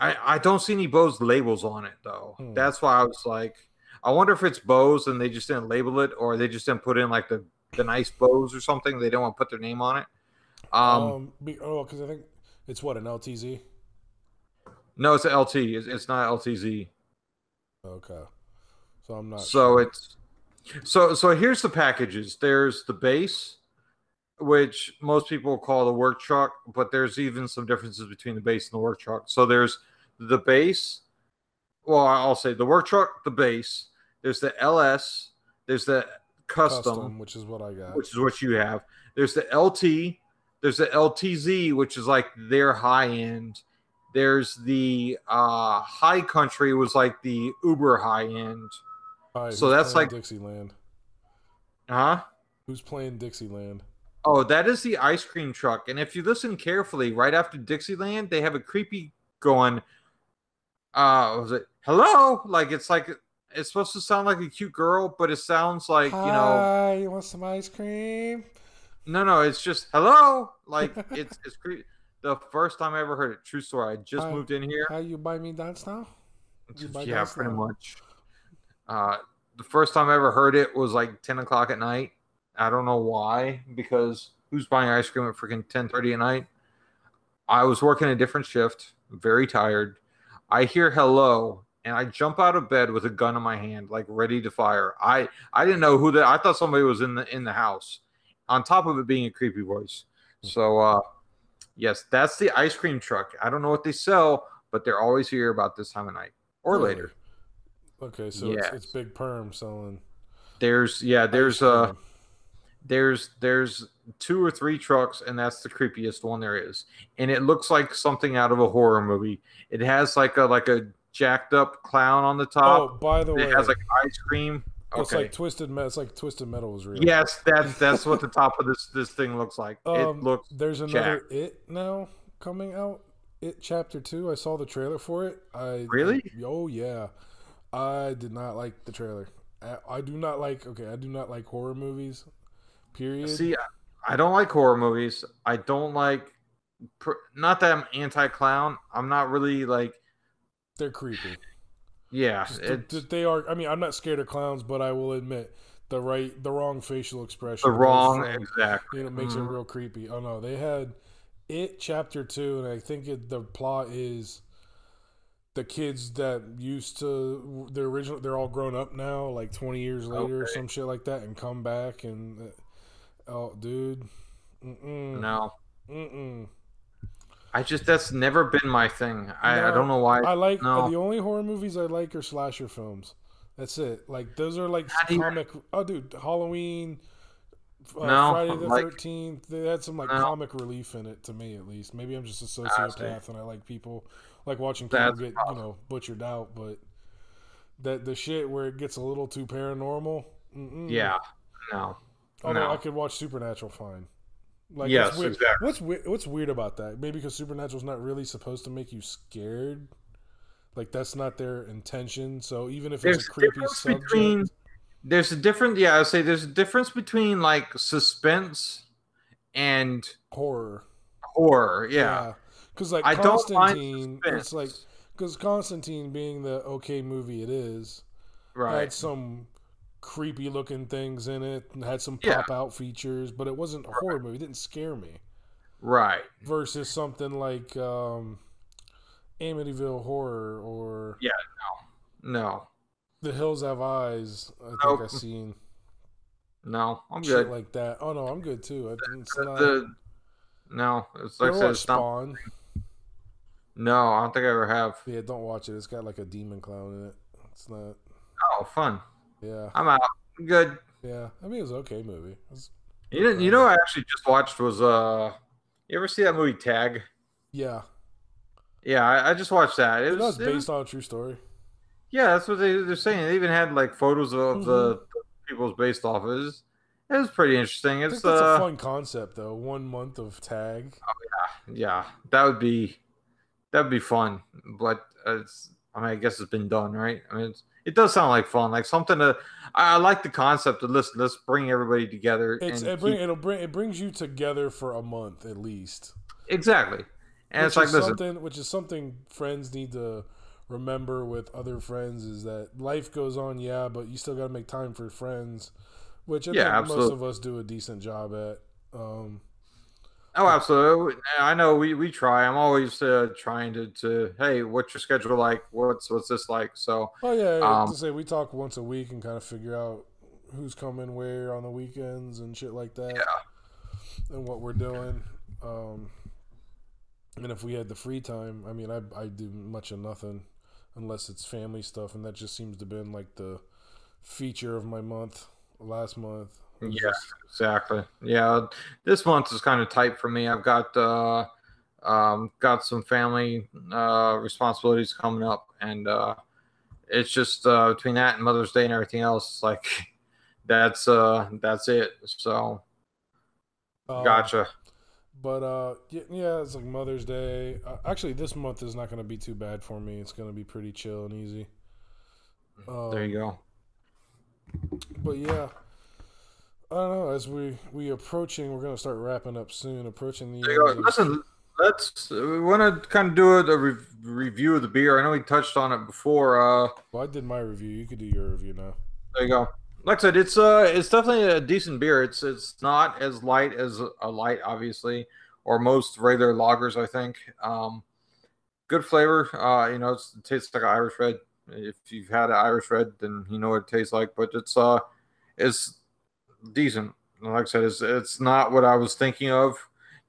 I I don't see any Bose labels on it though. Hmm. That's why I was like I wonder if it's Bose and they just didn't label it or they just didn't put in like the the nice Bose or something. They don't want to put their name on it. Um, Um, be, oh, because I think it's what an LTZ. no, it's a LT. It's, it's not LTZ. Okay, so I'm not. so sure. it's so so here's the packages there's the base which most people call the work truck but there's even some differences between the base and the work truck so there's the base well i'll say the work truck the base there's the ls there's the custom, custom, which is what I got. which is what you have there's the lt there's the ltz which is like their high end there's the uh high country was like the uber high end Hi, so that's like- Dixieland. huh Who's playing Dixieland? Oh, that is the ice cream truck. And if you listen carefully, right after Dixieland, they have a creepy going. Uh, was it hello? Like it's like it's supposed to sound like a cute girl, but it sounds like you know. Hi, you want some ice cream? No, no, it's just hello. Like it's it's creepy. The first time I ever heard it, true story. I just Hi. moved in here. How you buy me dance now? Yeah, dance pretty now? much. Uh, the first time I ever heard it was like ten o'clock at night. I don't know why, because who's buying ice cream at freaking ten thirty at night? I was working a different shift, very tired. I hear hello, and I jump out of bed with a gun in my hand, like ready to fire. I I didn't know who that. I thought somebody was in the in the house. On top of it being a creepy voice. So uh, yes, that's the ice cream truck. I don't know what they sell, but they're always here about this time of night or Really? later. Okay, so it's, Yes. it's Big Perm selling. There's yeah, there's ice uh. There's there's two or three trucks and that's the creepiest one there is. And it looks like something out of a horror movie. It has like a like a jacked up clown on the top Oh, by the way, it has like ice cream. okay. it's like twisted. Me- it's like Twisted Metal was real. yes, that's that's what the top of this this thing looks like. Um, it looks There's another jacked. It now coming out. It Chapter Two. I saw the trailer for it. I Really? I- oh yeah. I did not like the trailer. I, I do not like. Okay, I do not like horror movies. Period. See, I don't like horror movies. I don't like not that I'm anti-clown. I'm not really like They're creepy. yeah, Just they are. I mean, I'm not scared of clowns, but I will admit the right, the wrong facial expression. the wrong from- exactly. you know, makes Mhm. it real creepy. Oh no, they had it chapter two, and I think it, the plot is the kids that used to the original. They're all grown up now, like twenty years later, or some shit like that, and come back and oh, dude, mm-mm, No. mm-mm. I just that's never been my thing. I, I don't know why. I like no. the only horror movies I like are slasher films. That's it. Like those are like you- comic. Oh, dude, Halloween. Uh, No, Friday the like- Thirteenth. They had some like No. comic relief in it to me, at least. Maybe I'm just a sociopath and I like people like watching people get you know butchered out. But that the shit where it gets a little too paranormal. Mm-mm. Yeah. No. Although no. I could watch Supernatural fine. Like Yes, what's weird, exactly. What's weird, what's weird about that? Maybe because Supernatural's not really supposed to make you scared. Like that's not their intention. So even if There's it's a creepy subject, between there's a different yeah, I say there's a difference between like suspense and horror. horror. Yeah. Because like I Constantine, it's like because Constantine, being the okay movie it is, had Right. some creepy looking things in it and had some pop out features, but it wasn't a horror movie. It didn't scare me. Right. Versus something like um, Amityville Horror or yeah, No. No. The Hills Have Eyes. I think Nope. I've seen No. I'm shit good. like that. Oh no, I'm good too. I- think It's The- not. the- no. It's like I said, it's not. No, I don't think I ever have. Yeah, don't watch it. It's got like a demon clown in it. It's not. Oh, fun. Yeah, I'm out. Good. yeah. I mean, it was an okay movie. Was- You didn't, you know, I actually just watched was uh, you ever see that movie Tag? yeah, Yeah, I, I just watched that. It it was, based was- on a true story. yeah, that's what they, they're saying. They even had like photos of the, the people it's based off. It was, it was pretty interesting. Mm-hmm. It's uh, a fun concept, though. One month of tag. yeah, that would be that would be fun. But it's, I mean, I guess it's been done, right? I mean, it's, it does sound like fun, like something to. I, like the concept of listen. Let's bring everybody together. It's it bring keep- it'll bring it brings you together for a month at least. exactly, and which it's like is listen. something which is something friends need to remember with other friends is that life goes on, yeah, but you still got to make time for friends, which I Yeah, think most of us do a decent job at. Um, Oh, absolutely. I know we, we try. I'm always uh, trying to, to hey, what's your schedule like? What's what's this like? So oh yeah, yeah, Um, to say we talk once a week and kind of figure out who's coming where on the weekends and shit like that, Yeah. and what we're doing. Um, and if we had the free time, I mean, I I do much of nothing unless it's family stuff, and that just seems to have been like the feature of my month last month. Yeah. exactly, yeah. This month is kind of tight for me. I've got uh, um, got some family uh, responsibilities coming up, and uh, it's just uh, between that and Mother's Day and everything else. Like that's uh, that's it. So um, gotcha. But uh, yeah, yeah, it's like Mother's Day. Uh, actually, this month is not going to be too bad for me. It's going to be pretty chill and easy. Um, There you go. But yeah, I don't know. As we we approaching, we're going to start wrapping up soon. Approaching the you end Listen, let's. We want to kind of do a, a re- review of the beer. I know we touched on it before. Uh, Well, I did my review. You could do your review now. there you go. Like I said, it's uh, it's definitely a decent beer. It's it's not as light as a light, obviously, or most regular lagers. I think. Um, good flavor. Uh, you know, it's, it tastes like Irish red. If you've had an Irish red, then you know what it tastes like. But it's uh, it's decent. Like I said, it's it's not what I was thinking of.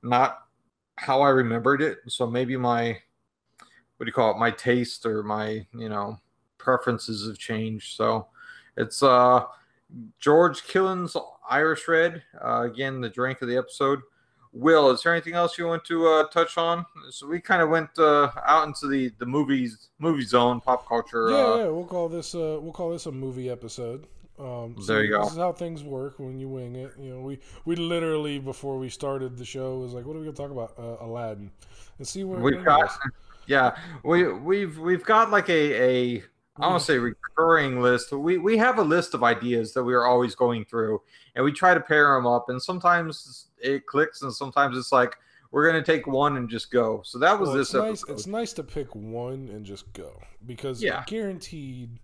Not how I remembered it. So maybe my what do you call it? My taste or my you know preferences have changed. So it's uh George Killian's Irish Red. Uh, again, the drink of the episode. Will, is there anything else you want to uh, touch on? So we kind of went uh, out into the the movies movie zone, pop culture. yeah, uh, yeah, we'll call this uh we'll call this a movie episode. Um, so There you go. This is how things work when you wing it. You know, we we literally before we started the show was like, what are we gonna talk about? Uh, Aladdin, and see where We've got, us. yeah, we we've we've got like a a I don't say recurring list. We we have a list of ideas that we are always going through, and we try to pair them up. And sometimes it clicks, and sometimes it's like we're gonna take one and just go. So that was Well, this it's nice. It's nice to pick one and just go because Yeah. guaranteed.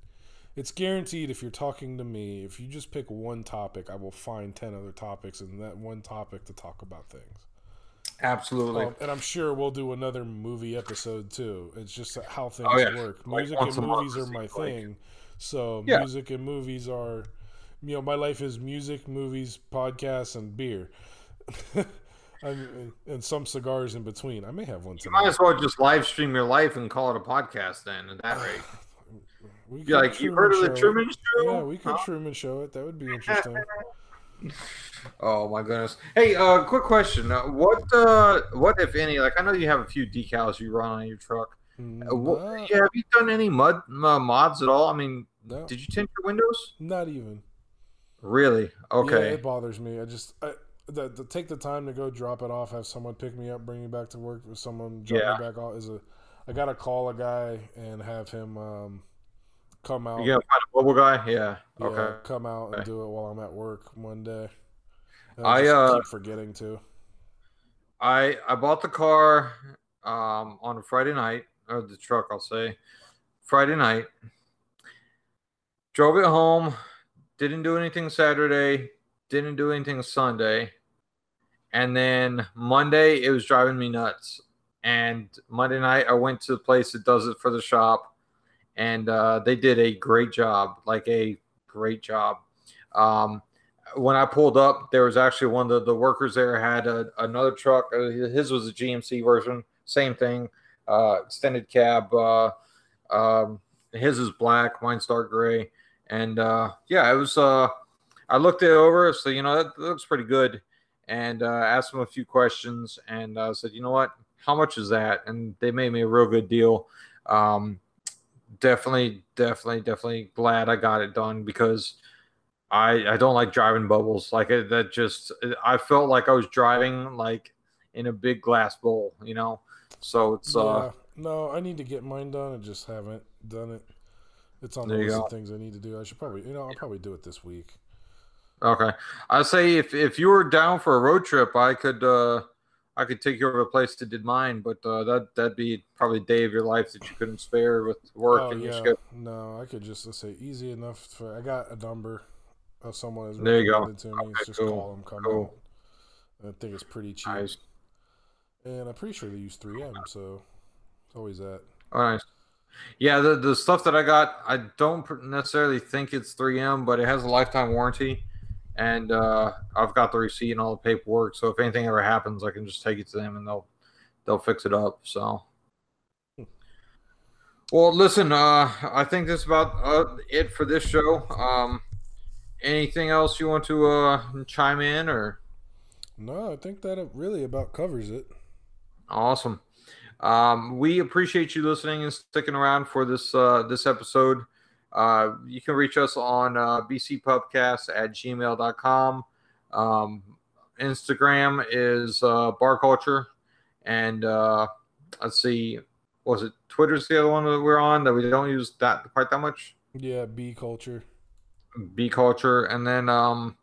It's guaranteed if you're talking to me, if you just pick one topic, I will find ten other topics and that one topic to talk about things. Absolutely. Um, and I'm sure we'll do another movie episode too. It's just how things Oh, yeah. work. Music once and movies are my like. thing. So Yeah. music and movies are, you know, my life is music, movies, podcasts, and beer. And some cigars in between. I may have one You might as well just live stream your life and call it a podcast then. At that rate, We could like you heard of the Show it. Truman Show? Yeah, we could Huh? Truman Show it. That would be interesting. Oh my goodness! Hey, uh, quick question: uh, What, uh, what if any? Like, I know you have a few decals you run on your truck. Uh, what, yeah, have you done any mud uh, mods at all? I mean, no, did you tint your windows? not even. Really? Okay. Yeah, it bothers me. I just I, the, the take the time to go drop it off, have someone pick me up, bring me back to work, with someone drop Yeah. me back off is a. I gotta call a guy and have him um, come out. You gotta find a mobile guy. Yeah. yeah, Okay. come out and do it while I'm at work one day. I, uh, keep forgetting to. I I bought the car um, on a Friday night. or the truck, I'll say, Friday night. Drove it home. Didn't do anything Saturday. Didn't do anything Sunday. And then Monday, it was driving me nuts. And Monday night, I went to the place that does it for the shop, and uh, they did a great job, like a great job. Um, when I pulled up, there was actually one of the, the workers there had a, another truck. Uh, His was a GMC version, same thing, uh, extended cab. Uh, um, his is black, mine's dark gray, and uh, yeah, it was. Uh, I looked it over, so you know that, that looks pretty good, and uh, asked them a few questions, and uh, said, you know what, how much is that? And they made me a real good deal. Um, definitely, definitely, definitely glad I got it done because I I don't like driving bubbles. Like it, that just I felt like I was driving like in a big glass bowl, you know. So it's uh No, I need to get mine done. I just haven't done it. It's on the list of things I need to do. I should probably, you know, I'll probably do it this week. okay. I say if if you were down for a road trip, I could uh I could take you over to a place that did mine, but uh, that that'd be probably a day of your life that you couldn't spare with work Oh and your yeah, schedule. no, I could just let's say easy enough. For, I got a number of someone who's There you go. to me. Okay, just cool, call them, come cool. I think it's pretty cheap, Nice. and I'm pretty sure they use 3M, so it's always that. All right. Yeah, the the stuff that I got, I don't necessarily think it's 3M, but it has a lifetime warranty, and uh, I've got the receipt and all the paperwork. So if anything ever happens, I can just take it to them and they'll they'll fix it up. So. Well, listen. Uh, I think that's about uh, it for this show. Um, anything else you want to uh, chime in or? No, I think that it really about covers it. Awesome. Um, we appreciate you listening and sticking around for this uh, this episode. Uh, you can reach us on uh, bcpubcast at gmail.com. Um, Instagram is uh, bar culture. And uh, let's see, was it Twitter's the other one that we're on that we don't use that quite that much? Yeah, B culture. B Culture, and then um,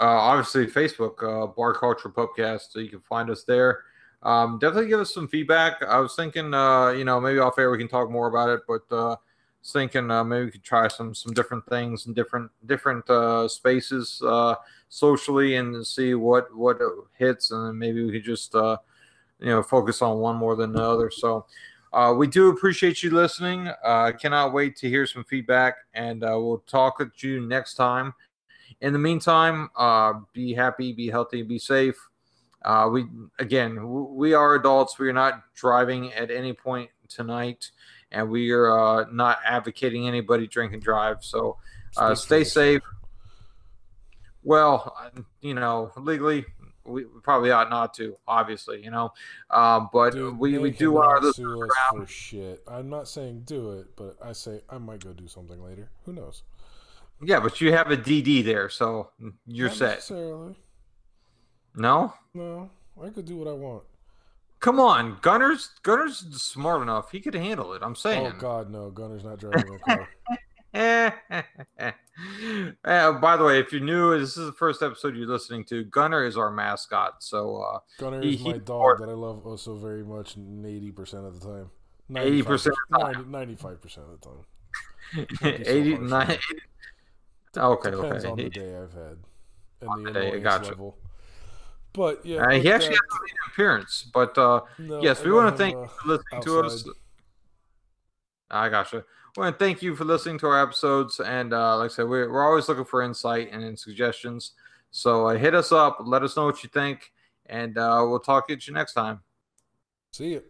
uh, obviously Facebook, uh, Bar Culture podcast. So you can find us there. Um, definitely give us some feedback. I was thinking, uh, you know, maybe off air we can talk more about it, but uh, was thinking uh, maybe we could try some some different things in different different uh, spaces uh, socially and see what what hits, and then maybe we could just uh, you know focus on one more than the other. So. Uh, we do appreciate you listening. Uh, cannot wait to hear some feedback, and uh, we'll talk with you next time. In the meantime, uh, be happy, be healthy, be safe. Uh, we again, w- we are adults. We are not driving at any point tonight, and we are uh, not advocating anybody drink and drive. So uh, stay safe. Well, you know, legally, we probably ought not to, obviously, you know. Um, but Dude, we, we do our sue for shit. I'm not saying do it, but I say I might go do something later. Who knows? Yeah, but you have a DD there, so you're Not set. Necessarily. No, No, I could do what I want. Come on, Gunner's Gunner's smart enough. He could handle it. I'm saying. Oh God, no! Gunner's not driving a car. Uh, by the way, if you're new, this is the first episode you're listening to. Gunner is our mascot, so uh, Gunner He- is my dog that I love oh so very much. Eighty percent of the time. 80% of the time. Ninety-five percent of the time. be so eighty harsh. nine. Okay, Depends on the okay. day I've had and the the day, gotcha. level. But yeah, Uh, he actually that, has an appearance, but uh, no, yes, we want to thank uh, you for listening to us. I gotcha. I want to thank you for listening to our episodes, and uh, like I said, we're, we're always looking for insight and suggestions. So uh, hit us up, let us know what you think, and uh, we'll talk at you next time. See you.